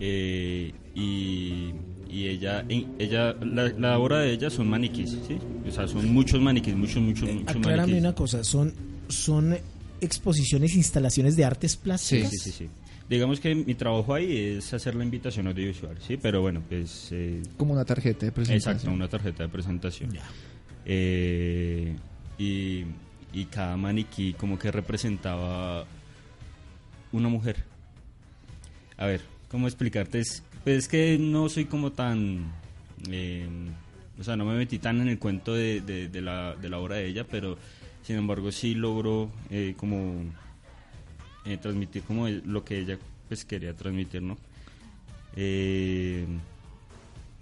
S6: Eh, y, y ella, ella la, la obra de ella son maniquís, ¿sí? O sea, son muchos maniquís, muchos, muchos, muchos
S3: Aclárame
S6: maniquís.
S3: una cosa, son, son exposiciones, instalaciones de artes plásticas.
S6: Sí, sí, sí. Digamos que mi trabajo ahí es hacer la invitación audiovisual, ¿sí? Pero bueno, pues... eh,
S5: Como una tarjeta de presentación.
S6: Exacto, una tarjeta de presentación. Eh, y, y cada maniquí como que representaba una mujer. A ver, ¿cómo explicarte? Es, pues es que no soy como tan... eh, o sea, no me metí tan en el cuento de, de- de la, de la obra de ella, pero sin embargo sí logro eh, como eh, transmitir como el- lo que ella pues quería transmitir, ¿no? Eh,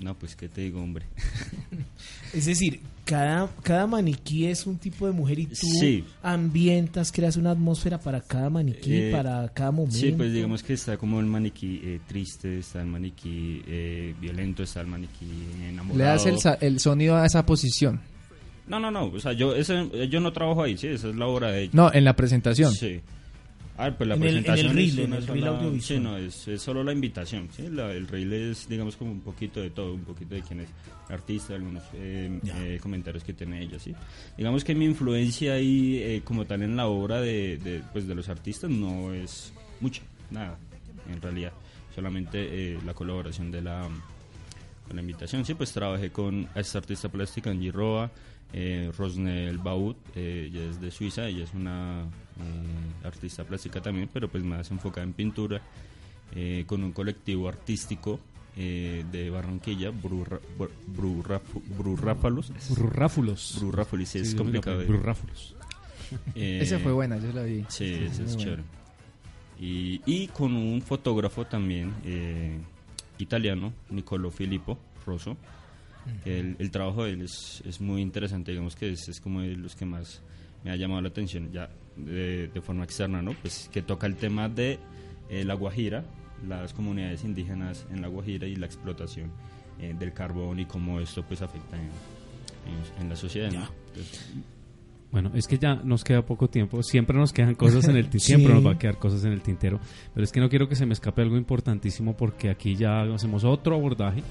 S6: no, pues qué te digo, hombre.
S3: Es decir, cada, cada maniquí es un tipo de mujer y tú
S6: Sí.
S3: ambientas, creas una atmósfera para cada maniquí,
S6: Eh,
S3: para cada momento.
S6: Sí, pues digamos que está como el maniquí eh, triste, está el maniquí eh, violento, está el maniquí enamorado.
S5: Le das el, sa- el sonido a esa posición.
S6: No, no, no, o sea, yo, ese- yo no trabajo ahí, sí, esa es la obra de ella.
S5: No, en la presentación.
S6: Sí. Ah, pues la
S3: En el- en el
S6: presentación
S3: reel,
S6: es
S3: en el reel
S6: sola-
S3: audiovisual.
S6: Sí, no, es, es solo la invitación, sí, la- el reel es, digamos, como un poquito de todo, un poquito de quién es artista, algunos eh, eh, comentarios que tiene ella, sí. Digamos que mi influencia ahí, eh, como tal, en la obra de, de, pues, de los artistas no es mucha, nada, en realidad, solamente eh, la colaboración de la con la invitación. Sí, pues trabajé con esta artista plástica, Angie Roa, eh, Rosnel Baut, eh, ella es de Suiza, ella es una eh, artista plástica también, pero pues más enfocada en pintura, eh, con un colectivo artístico eh, de Barranquilla, Brurráfalos.
S4: Brurráfulos,
S6: sí, es
S4: Sí,
S6: complicado.
S4: lo- Brurráfulos.
S5: Esa fue buena, yo la vi.
S6: Sí,
S5: Sí,
S6: esa es chévere. Y, y con un fotógrafo también eh, italiano, Nicolo Filippo Rosso. El, el trabajo de él es, es muy interesante, digamos que es, es como de los que más me ha llamado la atención ya de, de forma externa, ¿no? Pues que toca el tema de eh, la Guajira, las comunidades indígenas en la Guajira y la explotación eh, del carbón y cómo esto pues afecta en, en- en la sociedad, ¿no? Entonces,
S4: Bueno, es que ya nos queda poco tiempo. Siempre nos quedan cosas en el tintero.
S3: Sí.
S4: Siempre nos va a quedar cosas en el tintero. Pero es que no quiero que se me escape algo importantísimo porque aquí ya hacemos otro abordaje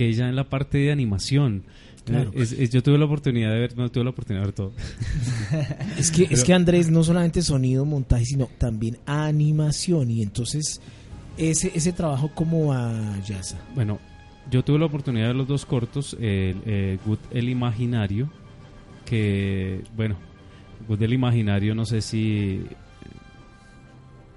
S4: que es ya en la parte de animación.
S3: Claro.
S4: Es- es- yo tuve la oportunidad de ver, no tuve la oportunidad de ver todo.
S3: Es que, es que Andrés no solamente sonido, montaje, sino también animación. Y entonces, ese, ese trabajo como a Yasa.
S4: Bueno, yo tuve la oportunidad de ver los dos cortos, el, eh, Good El Imaginario, que, bueno, Good del Imaginario, no sé si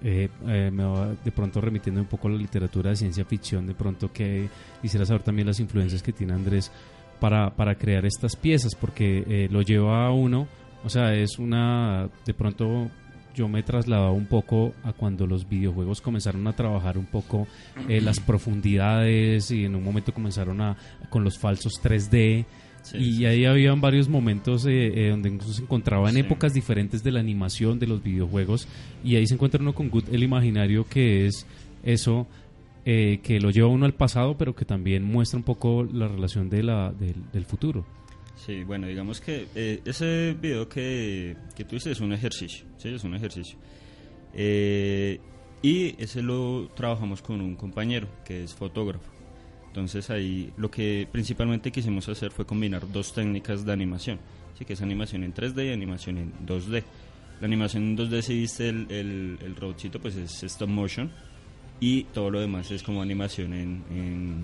S4: eh, eh, me va de pronto remitiendo un poco a la literatura de ciencia ficción, de pronto que quisiera saber también las influencias que tiene Andrés para, para crear estas piezas, porque eh, lo lleva a uno, o sea, es una, de pronto yo me trasladaba un poco a cuando los videojuegos comenzaron a trabajar un poco eh, las profundidades y en un momento comenzaron a con los falsos 3D
S6: Sí,
S4: y
S6: sí,
S4: ahí habían varios momentos eh, eh, donde incluso se encontraba en épocas diferentes de la animación de los videojuegos y ahí se encuentra uno con Good el imaginario que es eso eh, que lo lleva uno al pasado pero que también muestra un poco la relación de la, del, del futuro
S6: Sí, bueno, digamos que eh, ese video que, que tú dices es un ejercicio, ¿sí? Es un ejercicio. Eh, y ese lo trabajamos con un compañero que es fotógrafo. Entonces ahí lo que principalmente quisimos hacer fue combinar dos técnicas de animación, ¿sí? que es animación en 3D y animación en 2D. La animación en 2D, si viste el, el, el robotcito, pues es stop motion y todo lo demás es como animación en, en,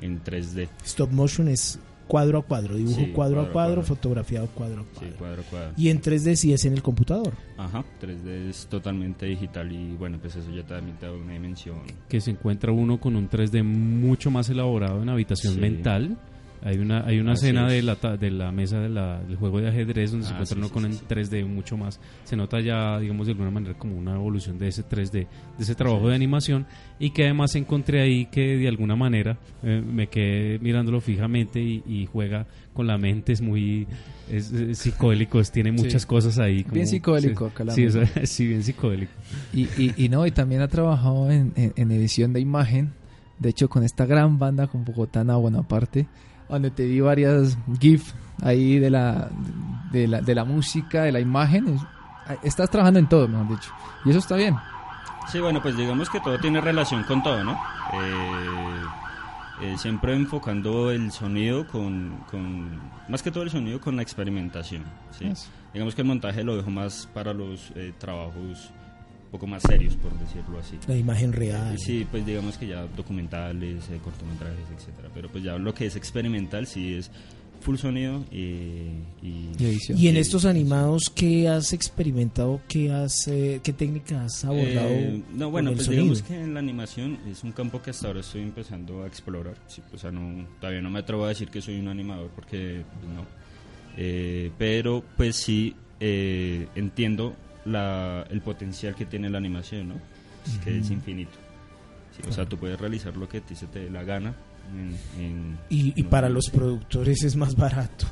S6: en 3D.
S3: Stop motion es cuadro a cuadro, dibujo
S6: Sí,
S3: cuadro,
S6: cuadro
S3: a cuadro,
S6: cuadro.
S3: fotografiado cuadro a
S6: Sí,
S3: cuadro. Y en 3D sí es en el computador.
S6: Ajá, 3D es totalmente digital y bueno, pues eso ya también te da una dimensión.
S4: que se encuentra uno con un 3D mucho más elaborado en habitación
S6: Sí.
S4: mental. Hay una, hay una
S6: Así
S4: escena
S6: es.
S4: de la, de la mesa de la- del juego de ajedrez donde se
S6: Ah,
S4: encuentra
S6: sí,
S4: uno
S6: sí,
S4: con
S6: sí,
S4: el
S6: sí.
S4: 3D mucho más. Se nota ya, digamos, de alguna manera como una evolución de ese 3D, de ese trabajo de animación. Y que además encontré ahí que de alguna manera eh, me quedé mirándolo fijamente y, y juega con la mente. Es muy es, es psicodélico, es- tiene muchas
S5: Sí.
S4: cosas ahí. como-
S5: Bien psicodélico,
S4: sí, sí, bien psicodélico.
S5: Y, y, y no, y también ha trabajado en, en- en edición de imagen. De hecho, con esta gran banda con Bogotana Bonaparte, donde te di varias GIF ahí de la, de la, de la música, de la imagen. Ah, estás trabajando en todo, mejor dicho. Y eso está bien.
S6: Sí, bueno, pues digamos que todo tiene relación con todo, ¿no? Eh, eh, siempre enfocando el sonido con, con, más que todo el sonido con la experimentación, ¿sí? Digamos que el montaje lo dejo más para los eh, trabajos poco más serios, por decirlo así.
S3: La imagen real.
S6: Sí, pues digamos que ya documentales, eh, cortometrajes, etcétera. Pero pues ya lo que es experimental sí es full sonido y, y,
S5: Y edición.
S3: Y en estos animados, ¿qué has experimentado? ¿Qué, has, eh, qué técnica has abordado?
S6: Eh, no, bueno, pues
S3: sonido?
S6: digamos que en la animación es un campo que hasta ahora estoy empezando a explorar. Sí, o sea, no, todavía no me atrevo a decir que soy un animador porque pues, no. Eh, pero pues sí eh, entiendo la, el potencial que tiene la animación, ¿no? Es que es infinito. Sí, O sea, tú puedes realizar lo que ti se te dé la gana. En, en-
S3: Y, para los productores es más barato.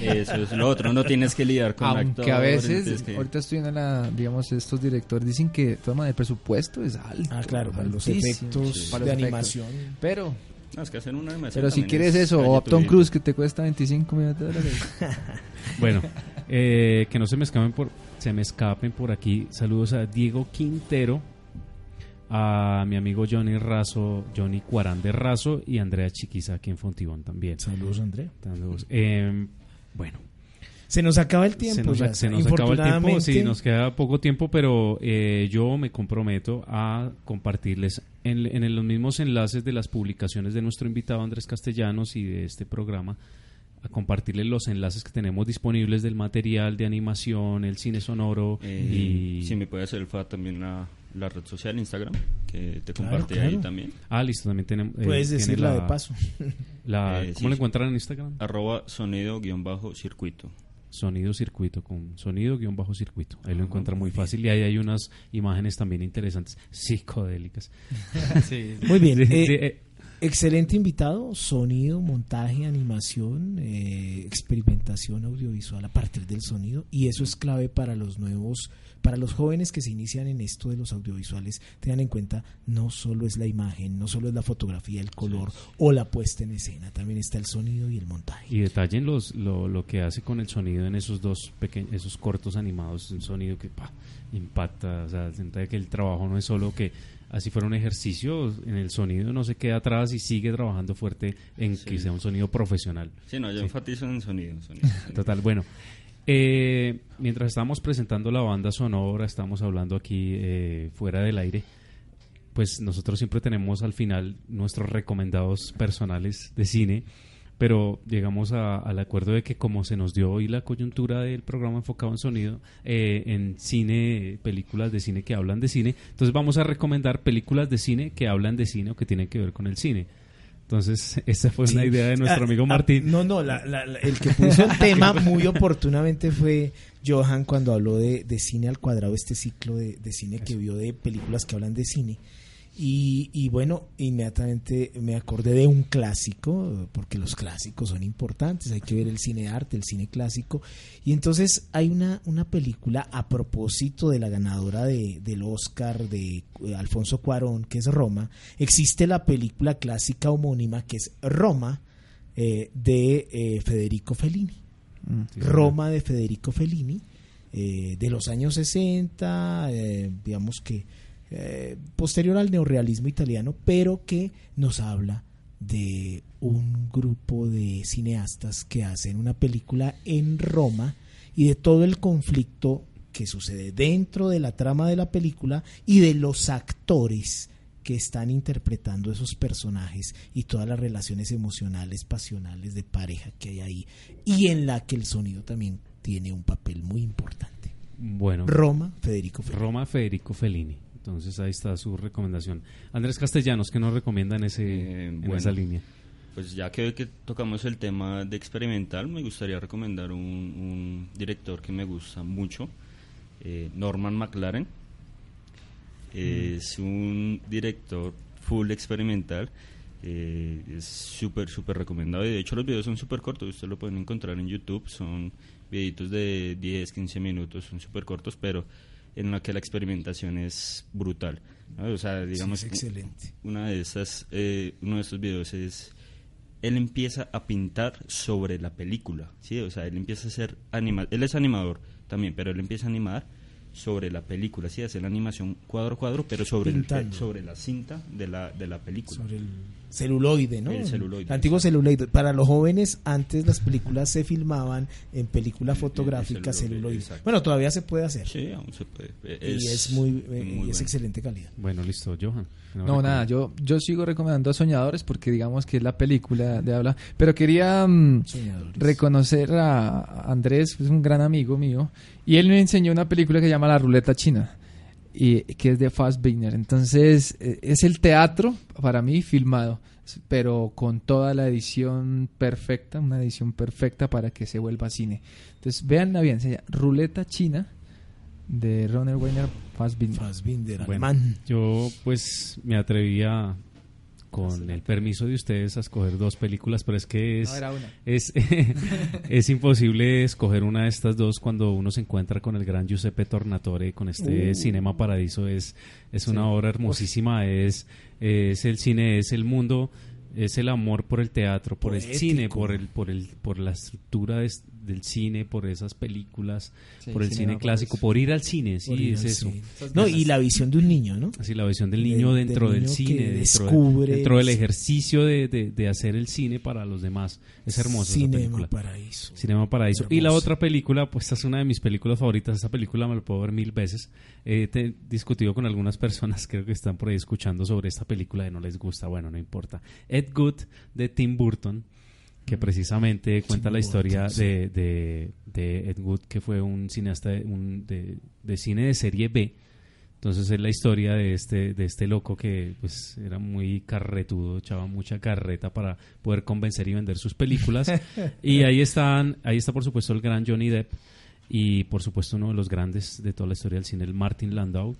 S6: Eso es lo otro, no tienes que lidiar con
S5: Aunque a
S6: actores,
S5: veces,
S6: que-
S5: ahorita estoy en la, digamos, estos directores dicen que toma de presupuesto es alto.
S3: Ah, claro, para los efectos
S5: sí, para
S3: de
S5: los efectos.
S3: animación.
S5: Pero,
S6: No, es que hacer una animación
S5: pero si quieres
S6: es
S5: eso, o
S6: tuya.
S5: Cruise que te cuesta 25 millones de dólares.
S4: Bueno, eh, que no se me escapen por se me escapen por aquí. Saludos a Diego Quintero, a mi amigo Johnny Razo, Johnny Cuarán de Razo y Andrea Chiquiza aquí en Fontibón también.
S3: Saludos, Andrea.
S4: Saludos. Eh, bueno,
S3: Se nos acaba el tiempo.
S4: se nos,
S3: ya,
S4: se nos acaba el tiempo, sí, nos queda poco tiempo, pero eh, yo me comprometo a compartirles en, en los mismos enlaces de las publicaciones de nuestro invitado Andrés Castellanos y de este programa, a compartirles los enlaces que tenemos disponibles del material de animación, el cine sonoro
S6: Eh,
S4: y...
S6: Si me puede hacer el favor también la, la red social Instagram, que te
S3: Claro,
S6: comparte
S3: claro.
S6: ahí también.
S4: Ah, listo, también tenemos... eh,
S3: Puedes decirla
S4: la-
S3: de paso.
S4: la-
S6: Eh,
S4: ¿Cómo
S6: sí,
S4: lo
S6: sí.
S4: encuentran en Instagram?
S6: Arroba sonido-circuito.
S4: Sonido circuito con sonido guion bajo circuito. Ahí lo encuentra muy fácil y ahí hay unas imágenes también interesantes, psicodélicas.
S3: Muy bien.
S4: Sí,
S3: Excelente invitado, sonido, montaje, animación, eh, experimentación audiovisual a partir del sonido y eso es clave para los nuevos, para los jóvenes que se inician en esto de los audiovisuales. Tengan en cuenta, no solo es la imagen, no solo es la fotografía, el color o la puesta en escena, también está el sonido y el montaje.
S4: Y detallen los, lo, lo que hace con el sonido en esos dos pequeños, esos cortos animados, un sonido que pa, impacta, o sea, que el trabajo no es solo que así fuera un ejercicio, en el sonido no se queda atrás y sigue trabajando fuerte en
S6: Sí.
S4: que sea un sonido profesional.
S6: Sí, no, yo
S4: Sí.
S6: enfatizo en sonido. sonido.
S4: Total, bueno. eh, mientras estamos presentando la banda sonora, estamos hablando aquí eh, fuera del aire, pues nosotros siempre tenemos al final nuestros recomendados personales de cine, pero llegamos a- al acuerdo de que como se nos dio hoy la coyuntura del programa enfocado en sonido, eh, en cine, películas de cine que hablan de cine, entonces vamos a recomendar películas de cine que hablan de cine o que tienen que ver con el cine. Entonces, esa fue una idea de nuestro
S3: Ah,
S4: amigo
S3: ah,
S4: Martín.
S3: no, no, la- la- la- el que puso el tema muy oportunamente fue Johan cuando habló de, de cine al cuadrado, este ciclo de, de cine que vio de películas que hablan de cine. Y, y bueno, inmediatamente me acordé de un clásico, porque los clásicos son importantes, hay que ver el cine de arte, el cine clásico. Y entonces hay una, una película a propósito de la ganadora de, del Oscar de eh, Alfonso Cuarón, que es Roma. Existe la película clásica homónima que es Roma, eh, de eh, Federico Fellini. Roma de Federico Fellini, eh, de los años 60, eh, digamos que eh, posterior al neorrealismo italiano, pero que nos habla de un grupo de cineastas que hacen una película en Roma y de todo el conflicto que sucede dentro de la trama de la película y de los actores que están interpretando esos personajes y todas las relaciones emocionales, pasionales de pareja que hay ahí y en la que el sonido también tiene un papel muy importante.
S4: Bueno.
S3: Roma, Federico Fellini.
S4: Roma, Federico Fellini. Entonces ahí está su recomendación. Andrés Castellanos, ¿qué nos recomienda en, ese, en
S6: bueno.
S4: esa línea?
S6: Pues ya que hoy que tocamos el tema de experimental, me gustaría recomendar un, un director que me gusta mucho, eh, Norman McLaren. Es un director full experimental. eh, es súper, súper recomendado. Y de hecho los videos son súper cortos. Ustedes lo pueden encontrar en YouTube. Son videitos de 10, 15 minutos. Son súper cortos, pero en la que la experimentación es brutal. ¿no? O sea, digamos,
S3: es excelente.
S6: una de esas, eh, uno de estos videos es él empieza a pintar sobre la película, ¿sí? O sea, él empieza a hacer anima él es animador también, pero él empieza a animar sobre la película, sí, hacer la animación cuadro a cuadro, pero sobre el, sobre la cinta de la de la película.
S3: Sobre el celuloide, ¿no?
S6: El celuloide,
S3: El antiguo celuloide. Para los jóvenes, antes las películas se filmaban en película fotográfica
S6: celuloide,
S3: celuloide.
S6: exacto.
S3: Bueno, todavía se puede hacer.
S6: Sí, aún se puede.
S3: y es muy, eh,
S6: muy
S3: y es
S6: bueno.
S3: excelente calidad.
S4: Bueno, listo, Johan.
S5: No, nada, yo, yo sigo recomendando a Soñadores porque digamos que es la película de habla. Pero quería mm, reconocer a Andrés, es un gran amigo mío, y él me enseñó una película que se llama La Ruleta China, y que es de Fassbinder. Entonces, eh, es el teatro para mí filmado, pero con toda la edición perfecta, una edición perfecta para que se vuelva cine. Entonces, véanla bien, se llama Ruleta China de Ronald Weiner Fassbinder.
S3: Fassbinder,
S4: Bueno,
S3: alemán.
S4: yo pues me atrevía con el permiso de ustedes a escoger dos películas, pero es que es
S5: No,
S4: es, es imposible escoger una de estas dos cuando uno se encuentra con el gran Giuseppe Tornatore con este
S3: Uh.
S4: Cinema Paradiso. Es es
S3: Sí.
S4: una obra hermosísima, es es el cine, es el mundo, es el amor por el teatro, por el cine, por el por el por la estructura des- del cine, por esas películas,
S5: Sí,
S4: por el cine clásico,
S5: Paradiso.
S4: por ir al cine, sí,
S3: ir
S4: es
S3: al
S4: eso.
S3: cine. No, y la visión de un niño, ¿no?
S4: Así la visión del
S3: De-
S4: niño dentro del
S3: niño
S4: cine, dentro, de-
S3: descubre
S4: dentro del
S3: el-
S4: ejercicio de, de- de hacer el cine para los demás. Es hermoso
S3: Cinema. Paraíso.
S4: Cinema Paraíso. Y la otra película, pues esta es una de mis películas favoritas. Esta película me la puedo ver mil veces. He te- discutido con algunas personas, creo que están por ahí escuchando sobre esta película y no les gusta. Bueno, no importa. Ed Good de Tim Burton, que precisamente cuenta la historia de, de, de Ed Wood, que fue un cineasta de, un- de, de cine de serie B. Entonces es la historia de este, de este loco que pues era muy carretudo, echaba mucha carreta para poder convencer y vender sus películas. y ahí están, ahí está por supuesto el gran Johnny Depp y por supuesto uno de los grandes de toda la historia del cine, el Martin Landau,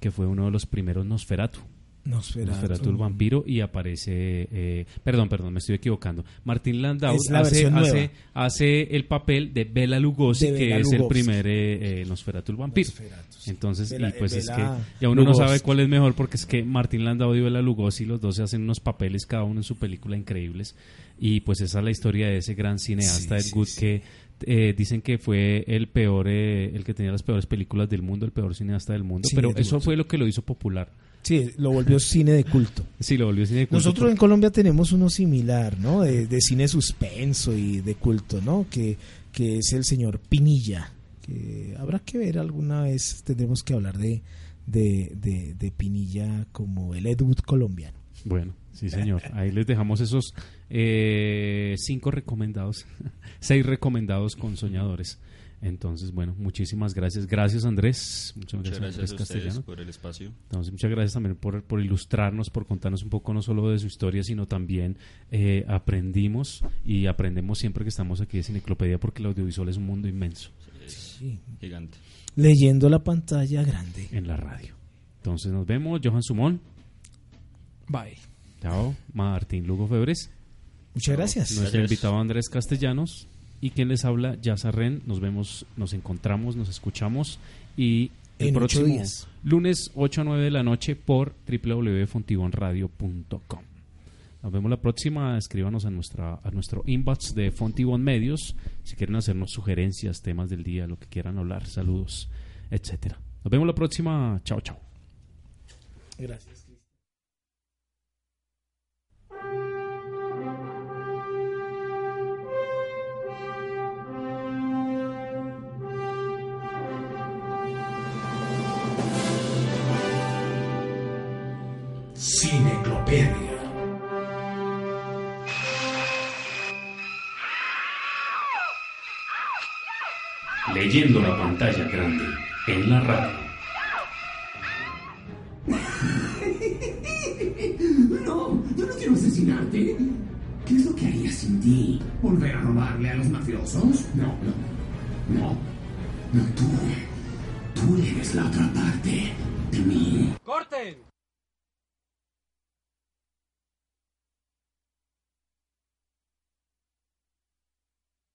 S4: que fue uno de los primeros Nosferatu.
S3: Nosferatu.
S4: Nosferatu el vampiro y aparece eh, perdón perdón me estoy equivocando. Martin Landau
S3: la
S4: hace, hace, hace el papel de Bela Lugosi
S3: De
S4: que es el primer eh, eh, Nosferatu el vampiro.
S3: Nosferatu, sí.
S4: entonces
S3: Bela-
S4: y pues es que ya uno no sabe cuál es mejor porque es que Martin Landau y Bela Lugosi los dos se hacen unos papeles cada uno en su película increíbles. Y pues esa es la historia de ese gran cineasta
S3: Sí,
S4: Ed Wood
S3: sí.
S4: que eh, dicen que fue el peor eh, el que tenía las peores películas del mundo el peor cineasta del mundo.
S3: Sí,
S4: pero eso fue lo que lo hizo popular
S3: Sí, lo volvió cine de culto.
S4: sí lo volvió cine de culto
S3: Nosotros en Colombia tenemos uno similar, ¿no? De, de cine suspenso y de culto, ¿no? Que, que es el señor Pinilla. Que habrá que ver alguna vez, tendremos que hablar de, de, de, de Pinilla como el Ed Wood colombiano.
S4: Bueno, sí señor. Ahí les dejamos esos eh, cinco recomendados, seis recomendados con soñadores. Entonces, bueno, muchísimas gracias. Gracias Andrés. Muchas,
S6: Muchas
S4: gracias,
S6: gracias a
S4: Andrés
S6: ustedes
S4: Castellano.
S6: por el espacio.
S4: Entonces, muchas gracias también por, por ilustrarnos, por contarnos un poco no solo de su historia, sino también eh, aprendimos y aprendemos siempre que estamos aquí de Cineclopedia porque el audiovisual es un mundo inmenso
S6: Es
S3: Sí.
S6: gigante.
S3: Leyendo la pantalla grande.
S4: en la radio. Entonces nos vemos, Johan Sumón.
S5: Bye.
S4: Chao, Martín Lugo Febres.
S3: Muchas gracias.
S4: Nuestro invitado Andrés Castellanos. Y quien les habla, Yasa Ren. Nos vemos, nos encontramos, nos escuchamos. Y el
S3: En ocho
S4: próximo
S3: días.
S4: lunes 8 a 9 de la noche por www.fontibonradio.com. Nos vemos la próxima. Escríbanos a, nuestra, a nuestro inbox de Fontibon Medios si quieren hacernos sugerencias, temas del día, lo que quieran hablar, saludos, etcétera. Nos vemos la próxima. Chao, chao.
S3: Gracias.
S2: Cineclopedia.
S1: Leyendo la pantalla grande en la radio.
S2: No, yo no quiero asesinarte. ¿Qué es lo que haría sin ti? ¿Volver a robarle a los mafiosos? No, no. No. No, tú. Tú eres la otra parte de mí.
S9: ¡Corten!